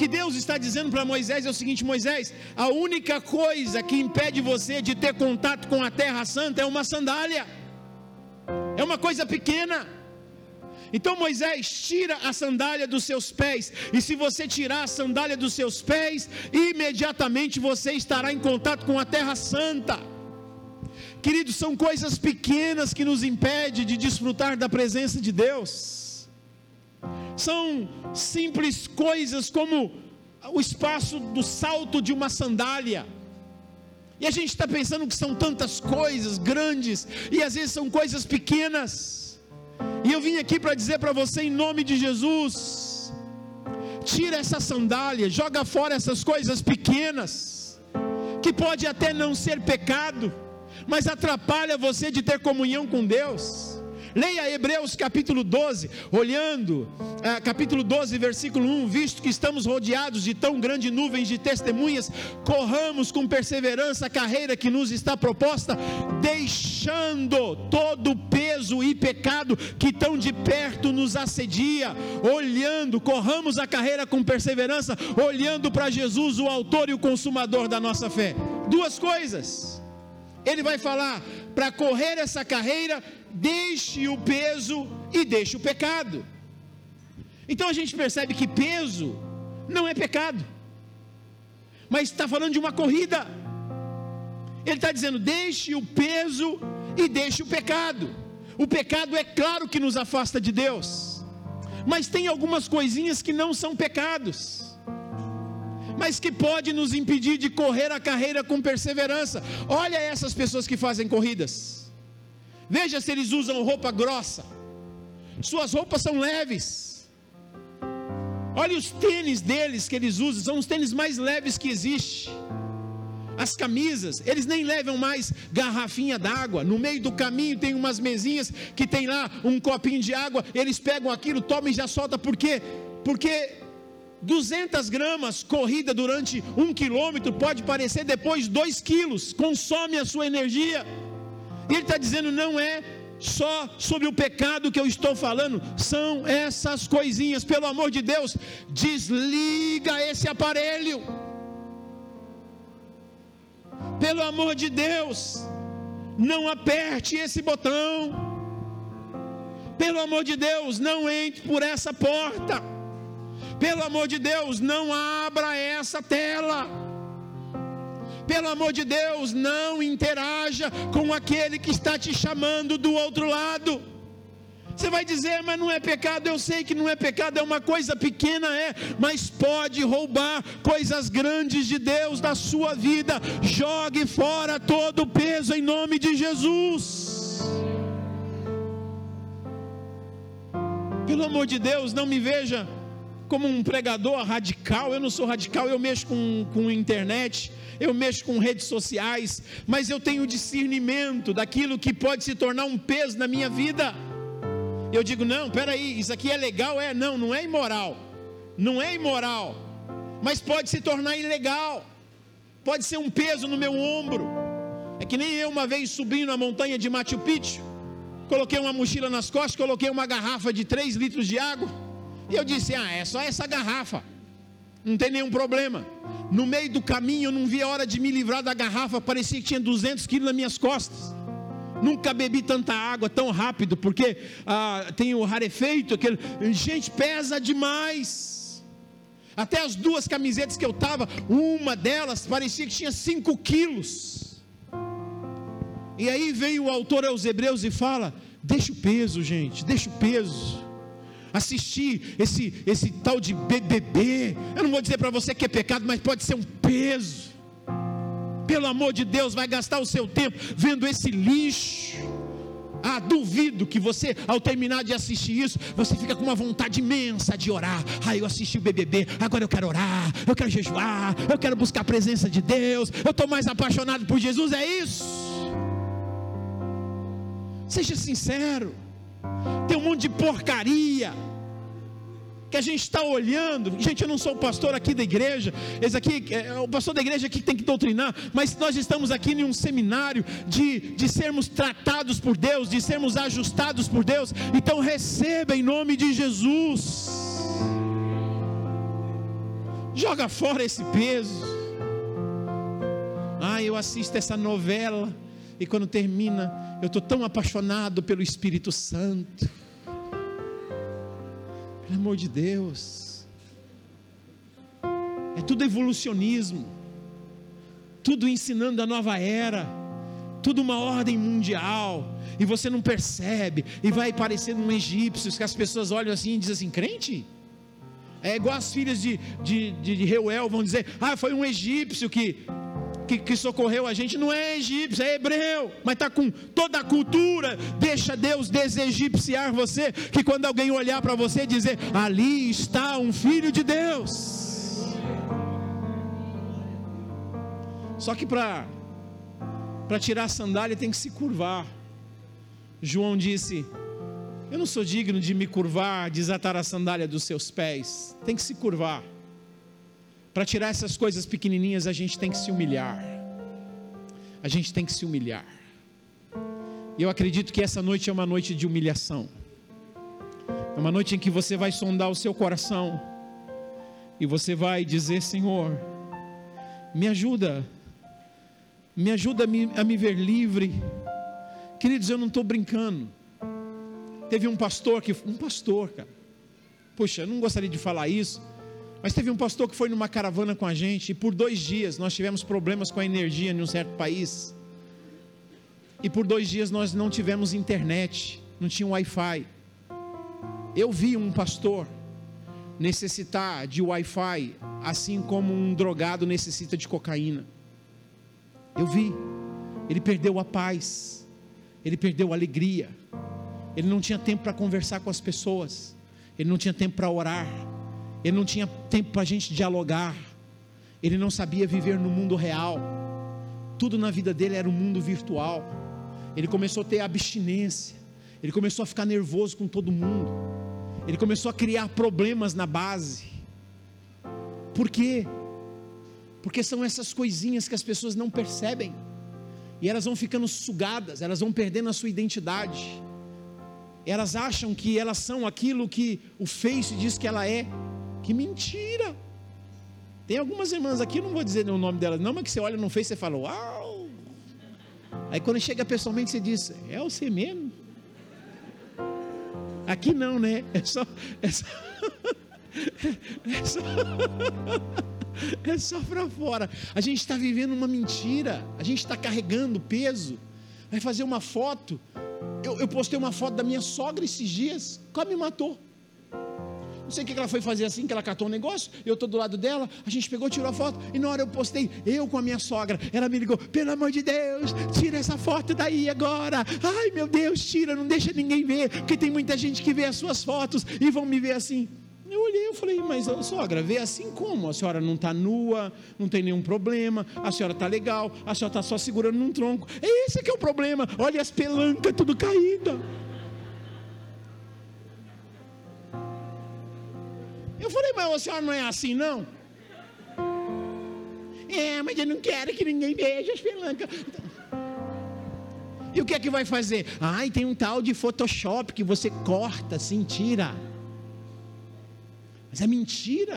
que Deus está dizendo para Moisés é o seguinte: Moisés, a única coisa que impede você de ter contato com a terra santa é uma sandália, é uma coisa pequena. Então Moisés tira a sandália dos seus pés, e se você tirar a sandália dos seus pés, imediatamente você estará em contato com a terra santa. Queridos, são coisas pequenas que nos impedem de desfrutar da presença de Deus são simples coisas como o espaço do salto de uma sandália. E a gente está pensando que são tantas coisas grandes, e às vezes são coisas pequenas. E eu vim aqui para dizer para você, em nome de Jesus: tira essa sandália, joga fora essas coisas pequenas, que pode até não ser pecado, mas atrapalha você de ter comunhão com Deus Leia Hebreus capítulo 12, olhando, ah, capítulo 12, versículo 1: Visto que estamos rodeados de tão grande nuvem de testemunhas, corramos com perseverança a carreira que nos está proposta, deixando todo o peso e pecado que tão de perto nos assedia, olhando, corramos a carreira com perseverança, olhando para Jesus, o Autor e o Consumador da nossa fé. Duas coisas. Ele vai falar: para correr essa carreira, deixe o peso e deixe o pecado. Então a gente percebe que peso não é pecado, mas está falando de uma corrida. Ele está dizendo: deixe o peso e deixe o pecado. O pecado é claro que nos afasta de Deus, mas tem algumas coisinhas que não são pecados mas que pode nos impedir de correr a carreira com perseverança. Olha essas pessoas que fazem corridas. Veja se eles usam roupa grossa. Suas roupas são leves. Olha os tênis deles que eles usam, são os tênis mais leves que existe. As camisas, eles nem levam mais garrafinha d'água. No meio do caminho tem umas mesinhas que tem lá um copinho de água. Eles pegam aquilo, tomam e já solta. Por quê? Porque 200 gramas corrida durante um quilômetro pode parecer depois 2 quilos, consome a sua energia. Ele está dizendo: não é só sobre o pecado que eu estou falando, são essas coisinhas, pelo amor de Deus, desliga esse aparelho. Pelo amor de Deus, não aperte esse botão. Pelo amor de Deus, não entre por essa porta. Pelo amor de Deus, não abra essa tela. Pelo amor de Deus, não interaja com aquele que está te chamando do outro lado. Você vai dizer, mas não é pecado, eu sei que não é pecado, é uma coisa pequena, é, mas pode roubar coisas grandes de Deus da sua vida. Jogue fora todo o peso em nome de Jesus. Pelo amor de Deus, não me veja como um pregador radical, eu não sou radical, eu mexo com, com internet, eu mexo com redes sociais, mas eu tenho discernimento daquilo que pode se tornar um peso na minha vida. Eu digo, não, peraí, isso aqui é legal, é, não, não é imoral, não é imoral, mas pode se tornar ilegal, pode ser um peso no meu ombro. É que nem eu uma vez subindo na montanha de Machu Picchu, coloquei uma mochila nas costas, coloquei uma garrafa de 3 litros de água e eu disse: Ah, é só essa garrafa. Não tem nenhum problema. No meio do caminho eu não vi a hora de me livrar da garrafa. Parecia que tinha 200 quilos nas minhas costas. Nunca bebi tanta água tão rápido, porque ah, tem o rarefeito. Aquele... Gente, pesa demais. Até as duas camisetas que eu estava, uma delas parecia que tinha 5 quilos. E aí vem o autor aos Hebreus e fala: Deixa o peso, gente, deixa o peso assistir esse, esse tal de BBB. Eu não vou dizer para você que é pecado, mas pode ser um peso. Pelo amor de Deus, vai gastar o seu tempo vendo esse lixo. Ah, duvido que você, ao terminar de assistir isso, você fica com uma vontade imensa de orar. Ah, eu assisti o BBB, agora eu quero orar, eu quero jejuar, eu quero buscar a presença de Deus, eu estou mais apaixonado por Jesus. É isso. Seja sincero. Tem um monte de porcaria que a gente está olhando. Gente, eu não sou o pastor aqui da igreja. Esse aqui é o pastor da igreja que tem que doutrinar. Mas nós estamos aqui em um seminário de, de sermos tratados por Deus, de sermos ajustados por Deus. Então receba em nome de Jesus. Joga fora esse peso. Ah, eu assisto essa novela e quando termina, eu estou tão apaixonado pelo Espírito Santo. Pelo amor de Deus. É tudo evolucionismo. Tudo ensinando a nova era. Tudo uma ordem mundial. E você não percebe. E vai parecendo um egípcio. Que as pessoas olham assim e dizem assim: crente? É igual as filhas de, de, de, de Reuel vão dizer: ah, foi um egípcio que que, que socorreu a gente não é egípcio, é hebreu, mas está com toda a cultura. Deixa Deus desegipciar você, que quando alguém olhar para você dizer: ali está um filho de Deus. Só que para para tirar a sandália tem que se curvar. João disse: Eu não sou digno de me curvar, desatar a sandália dos seus pés. Tem que se curvar. Para tirar essas coisas pequenininhas, a gente tem que se humilhar. A gente tem que se humilhar. E eu acredito que essa noite é uma noite de humilhação. É uma noite em que você vai sondar o seu coração e você vai dizer: Senhor, me ajuda, me ajuda a me, a me ver livre. Queridos, eu não estou brincando. Teve um pastor que, um pastor, cara. Puxa, eu não gostaria de falar isso, mas teve um pastor que foi numa caravana com a gente e por dois dias nós tivemos problemas com a energia em um certo país. E por dois dias nós não tivemos internet, não tinha Wi-Fi. Eu vi um pastor necessitar de Wi-Fi, assim como um drogado necessita de cocaína. Eu vi. Ele perdeu a paz, ele perdeu a alegria, ele não tinha tempo para conversar com as pessoas, ele não tinha tempo para orar, ele não tinha tempo para a gente dialogar, ele não sabia viver no mundo real, tudo na vida dele era um mundo virtual. Ele começou a ter abstinência, ele começou a ficar nervoso com todo mundo, ele começou a criar problemas na base. Por quê? Porque são essas coisinhas que as pessoas não percebem, e elas vão ficando sugadas, elas vão perdendo a sua identidade, elas acham que elas são aquilo que o Face diz que ela é, que mentira. Tem algumas irmãs aqui, não vou dizer o nome delas, não, mas que você olha no Face e fala, uau! Aí quando chega pessoalmente, você diz, é você mesmo? Aqui não, né? É só. É só, é só, é só para fora. A gente está vivendo uma mentira. A gente está carregando peso. Vai fazer uma foto. Eu, eu, postei uma foto da minha sogra esses dias. Quase me matou. Não sei o que ela foi fazer assim, que ela catou um negócio, eu estou do lado dela, a gente pegou, tirou a foto, e na hora eu postei, eu com a minha sogra, ela me ligou, pelo amor de Deus, tira essa foto daí agora, ai meu Deus, tira, não deixa ninguém ver, porque tem muita gente que vê as suas fotos e vão me ver assim. Eu olhei, eu falei, mas sogra, vê assim como? A senhora não está nua, não tem nenhum problema, a senhora está legal, a senhora está só segurando num tronco. Esse que é o problema, olha as pelancas tudo caída. Eu falei, mas a senhora não é assim, não? É, mas eu não quero que ninguém veja as pelancas. E o que é que vai fazer? Ai, tem um tal de Photoshop que você corta, assim, tira. Mas é mentira.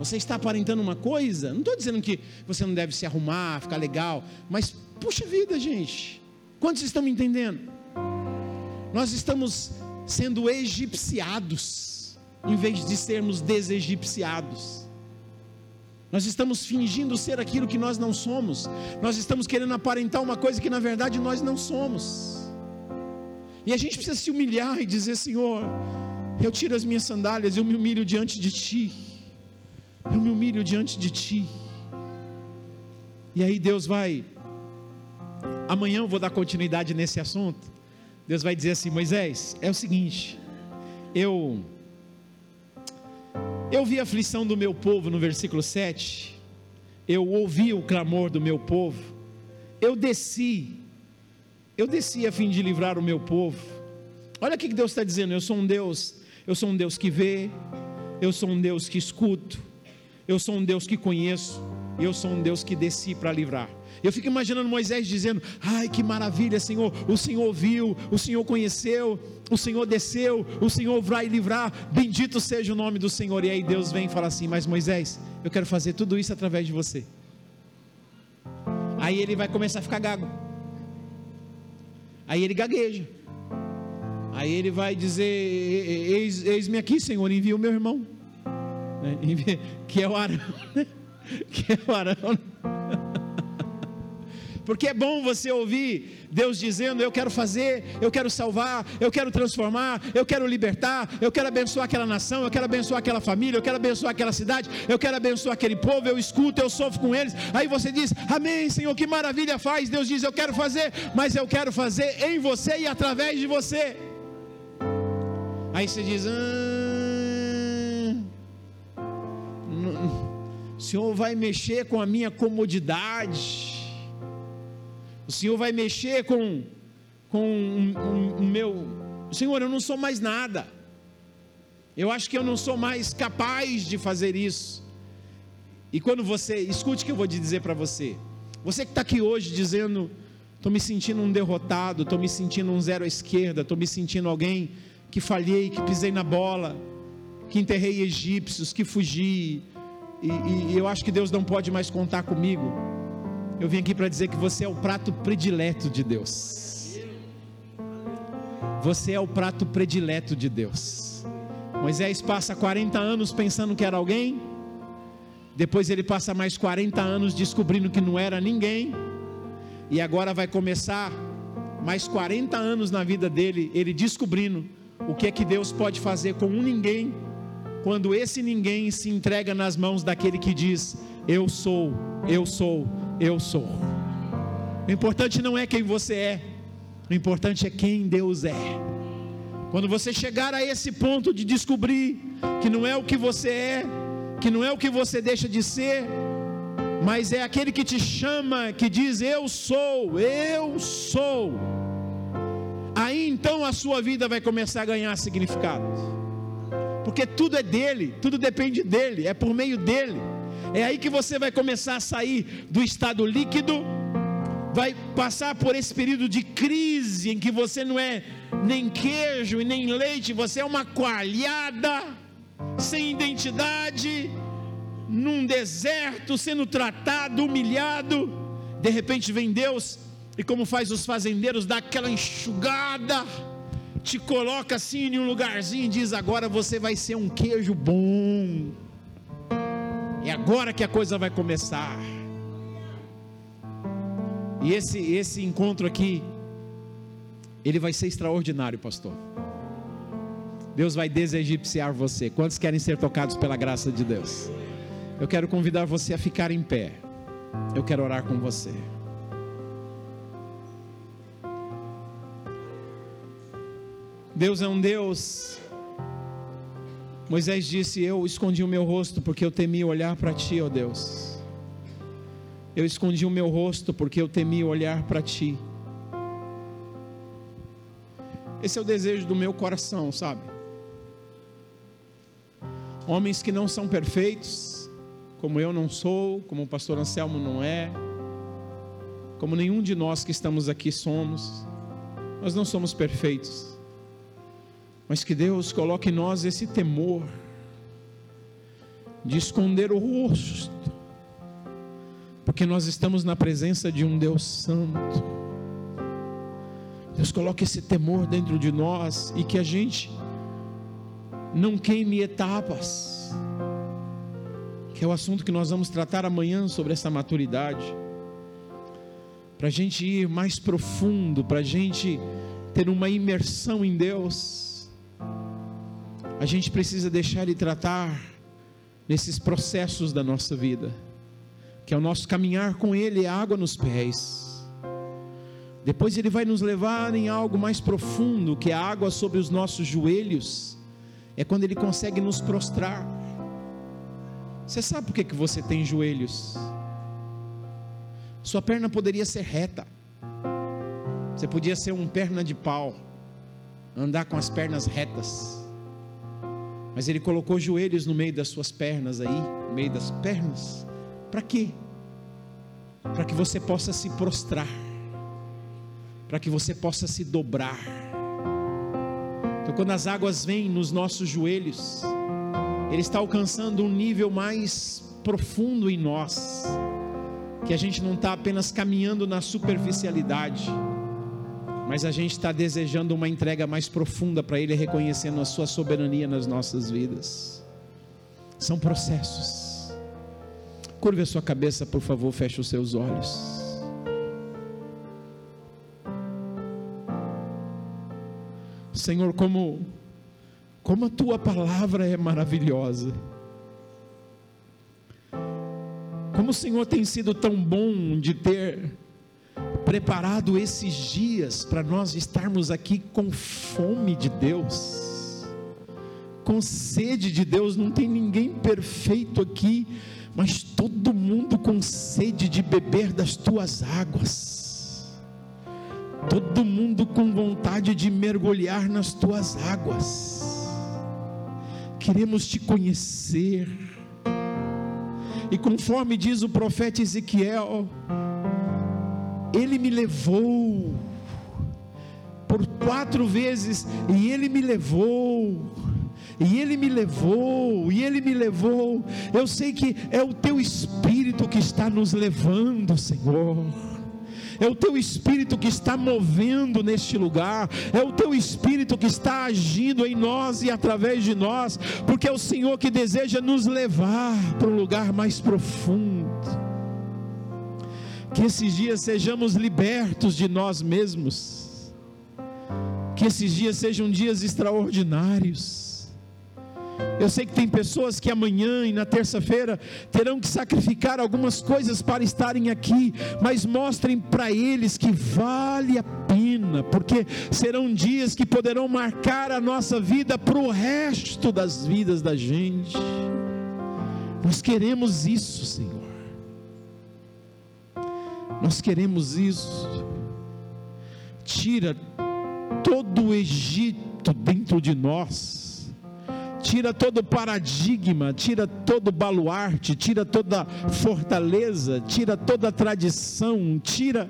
Você está aparentando uma coisa. Não estou dizendo que você não deve se arrumar, ficar legal. Mas, puxa vida, gente. Quantos estão me entendendo? Nós estamos sendo egipciados em vez de sermos desegipciados. Nós estamos fingindo ser aquilo que nós não somos. Nós estamos querendo aparentar uma coisa que na verdade nós não somos. E a gente precisa se humilhar e dizer: Senhor, eu tiro as minhas sandálias, eu me humilho diante de Ti. Eu me humilho diante de Ti. E aí Deus vai. Amanhã eu vou dar continuidade nesse assunto. Deus vai dizer assim: Moisés, é o seguinte. Eu eu vi a aflição do meu povo no versículo 7. Eu ouvi o clamor do meu povo. Eu desci. Eu desci a fim de livrar o meu povo. Olha o que Deus está dizendo. Eu sou um Deus. Eu sou um Deus que vê. Eu sou um Deus que escuto. Eu sou um Deus que conheço. Eu sou um Deus que desci para livrar. Eu fico imaginando Moisés dizendo: Ai, que maravilha, Senhor! O Senhor viu, o Senhor conheceu, o Senhor desceu, o Senhor vai livrar. Bendito seja o nome do Senhor. E aí Deus vem e fala assim: Mas Moisés, eu quero fazer tudo isso através de você. Aí ele vai começar a ficar gago. Aí ele gagueja. Aí ele vai dizer: Eis-me aqui, Senhor, envia o meu irmão. Que é o Arão, né? Que é o Arão porque é bom você ouvir Deus dizendo: Eu quero fazer, eu quero salvar, eu quero transformar, eu quero libertar, eu quero abençoar aquela nação, eu quero abençoar aquela família, eu quero abençoar aquela cidade, eu quero abençoar aquele povo. Eu escuto, eu sofro com eles. Aí você diz: Amém, Senhor, que maravilha faz. Deus diz: Eu quero fazer, mas eu quero fazer em você e através de você. Aí você diz: ah, O Senhor vai mexer com a minha comodidade. O Senhor vai mexer com, com o, meu, Senhor, eu não sou mais nada. Eu acho que eu não sou mais capaz de fazer isso. E quando você, escute o que eu vou dizer para você. Você que está aqui hoje dizendo, estou me sentindo um derrotado, estou me sentindo um zero à esquerda, estou me sentindo alguém que falhei, que pisei na bola, que enterrei egípcios, que fugi, e, e eu acho que Deus não pode mais contar comigo. Eu vim aqui para dizer que você é o prato predileto de Deus. Você é o prato predileto de Deus. Moisés passa 40 anos pensando que era alguém, depois ele passa mais 40 anos descobrindo que não era ninguém, e agora vai começar mais 40 anos na vida dele, ele descobrindo o que é que Deus pode fazer com um ninguém, quando esse ninguém se entrega nas mãos daquele que diz: Eu sou, eu sou, eu sou. O importante não é quem você é, o importante é quem Deus é. Quando você chegar a esse ponto de descobrir que não é o que você é, que não é o que você deixa de ser, mas é aquele que te chama, que diz: Eu sou, eu sou. Aí então a sua vida vai começar a ganhar significado, porque tudo é dele, tudo depende dele, é por meio dele. É aí que você vai começar a sair do estado líquido, vai passar por esse período de crise em que você não é nem queijo e nem leite, você é uma coalhada, sem identidade, num deserto, sendo tratado, humilhado. De repente vem Deus e, como faz os fazendeiros, dá aquela enxugada, te coloca assim em um lugarzinho e diz: Agora você vai ser um queijo bom. É agora que a coisa vai começar. E esse, esse encontro aqui, ele vai ser extraordinário, pastor. Deus vai desegipciar você. Quantos querem ser tocados pela graça de Deus? Eu quero convidar você a ficar em pé. Eu quero orar com você. Deus é um Deus Moisés disse: Eu escondi o meu rosto porque eu temia olhar para ti, ó Deus. Eu escondi o meu rosto porque eu temia olhar para ti. Esse é o desejo do meu coração, sabe? Homens que não são perfeitos, como eu não sou, como o pastor Anselmo não é, como nenhum de nós que estamos aqui somos, nós não somos perfeitos mas que Deus coloque em nós esse temor de esconder o rosto, porque nós estamos na presença de um Deus Santo. Deus coloque esse temor dentro de nós e que a gente não queime etapas, que é o assunto que nós vamos tratar amanhã sobre essa maturidade, para a gente ir mais profundo, para a gente ter uma imersão em Deus a gente precisa deixar Ele tratar nesses processos da nossa vida, que é o nosso caminhar com Ele, é água nos pés. Depois Ele vai nos levar em algo mais profundo, que é a água sobre os nossos joelhos, é quando Ele consegue nos prostrar. Você sabe por que, que você tem joelhos? Sua perna poderia ser reta, você podia ser um perna de pau, andar com as pernas retas mas ele colocou joelhos no meio das suas pernas aí, no meio das pernas. Para quê? Para que você possa se prostrar. Para que você possa se dobrar. Então, quando as águas vêm nos nossos joelhos, ele está alcançando um nível mais profundo em nós, que a gente não está apenas caminhando na superficialidade, mas a gente está desejando uma entrega mais profunda para Ele, reconhecendo a Sua soberania nas nossas vidas. São processos. Curve a sua cabeça, por favor, feche os seus olhos. Senhor, como, como a tua palavra é maravilhosa. Como o Senhor tem sido tão bom de ter preparado esses dias para nós estarmos aqui com fome de Deus, com sede de Deus. Não tem ninguém perfeito aqui, mas todo mundo com sede de beber das tuas águas. Todo mundo com vontade de mergulhar nas tuas águas. Queremos te conhecer. E conforme diz o profeta Ezequiel, ele me levou por quatro vezes e ele me levou. E ele me levou, e ele me levou. Eu sei que é o teu espírito que está nos levando, Senhor é o teu espírito que está movendo neste lugar, é o teu espírito que está agindo em nós e através de nós, porque é o Senhor que deseja nos levar para um lugar mais profundo. Que esses dias sejamos libertos de nós mesmos, que esses dias sejam dias extraordinários eu sei que tem pessoas que amanhã e na terça-feira terão que sacrificar algumas coisas para estarem aqui, mas mostrem para eles que vale a pena, porque serão dias que poderão marcar a nossa vida para o resto das vidas da gente. Nós queremos isso, Senhor. Nós queremos isso. Tira todo o Egito dentro de nós tira todo paradigma, tira todo baluarte, tira toda fortaleza, tira toda tradição, tira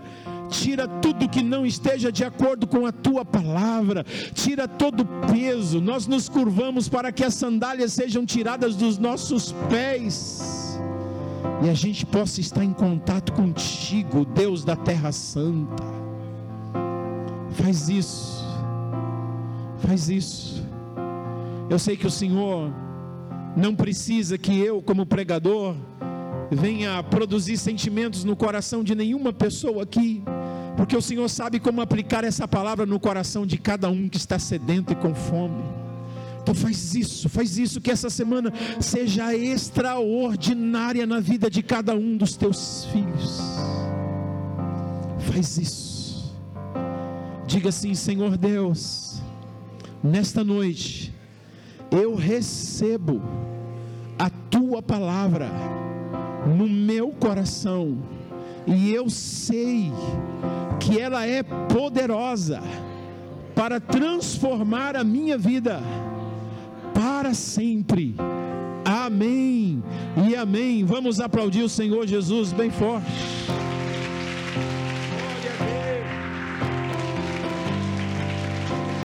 tira tudo que não esteja de acordo com a tua palavra, tira todo peso. Nós nos curvamos para que as sandálias sejam tiradas dos nossos pés e a gente possa estar em contato contigo, Deus da Terra Santa. Faz isso, faz isso. Eu sei que o Senhor não precisa que eu, como pregador, venha produzir sentimentos no coração de nenhuma pessoa aqui, porque o Senhor sabe como aplicar essa palavra no coração de cada um que está sedento e com fome. Então faz isso, faz isso, que essa semana seja extraordinária na vida de cada um dos teus filhos. Faz isso. Diga assim, Senhor Deus, nesta noite eu recebo a tua palavra no meu coração e eu sei que ela é poderosa para transformar a minha vida para sempre. Amém e amém. Vamos aplaudir o Senhor Jesus bem forte.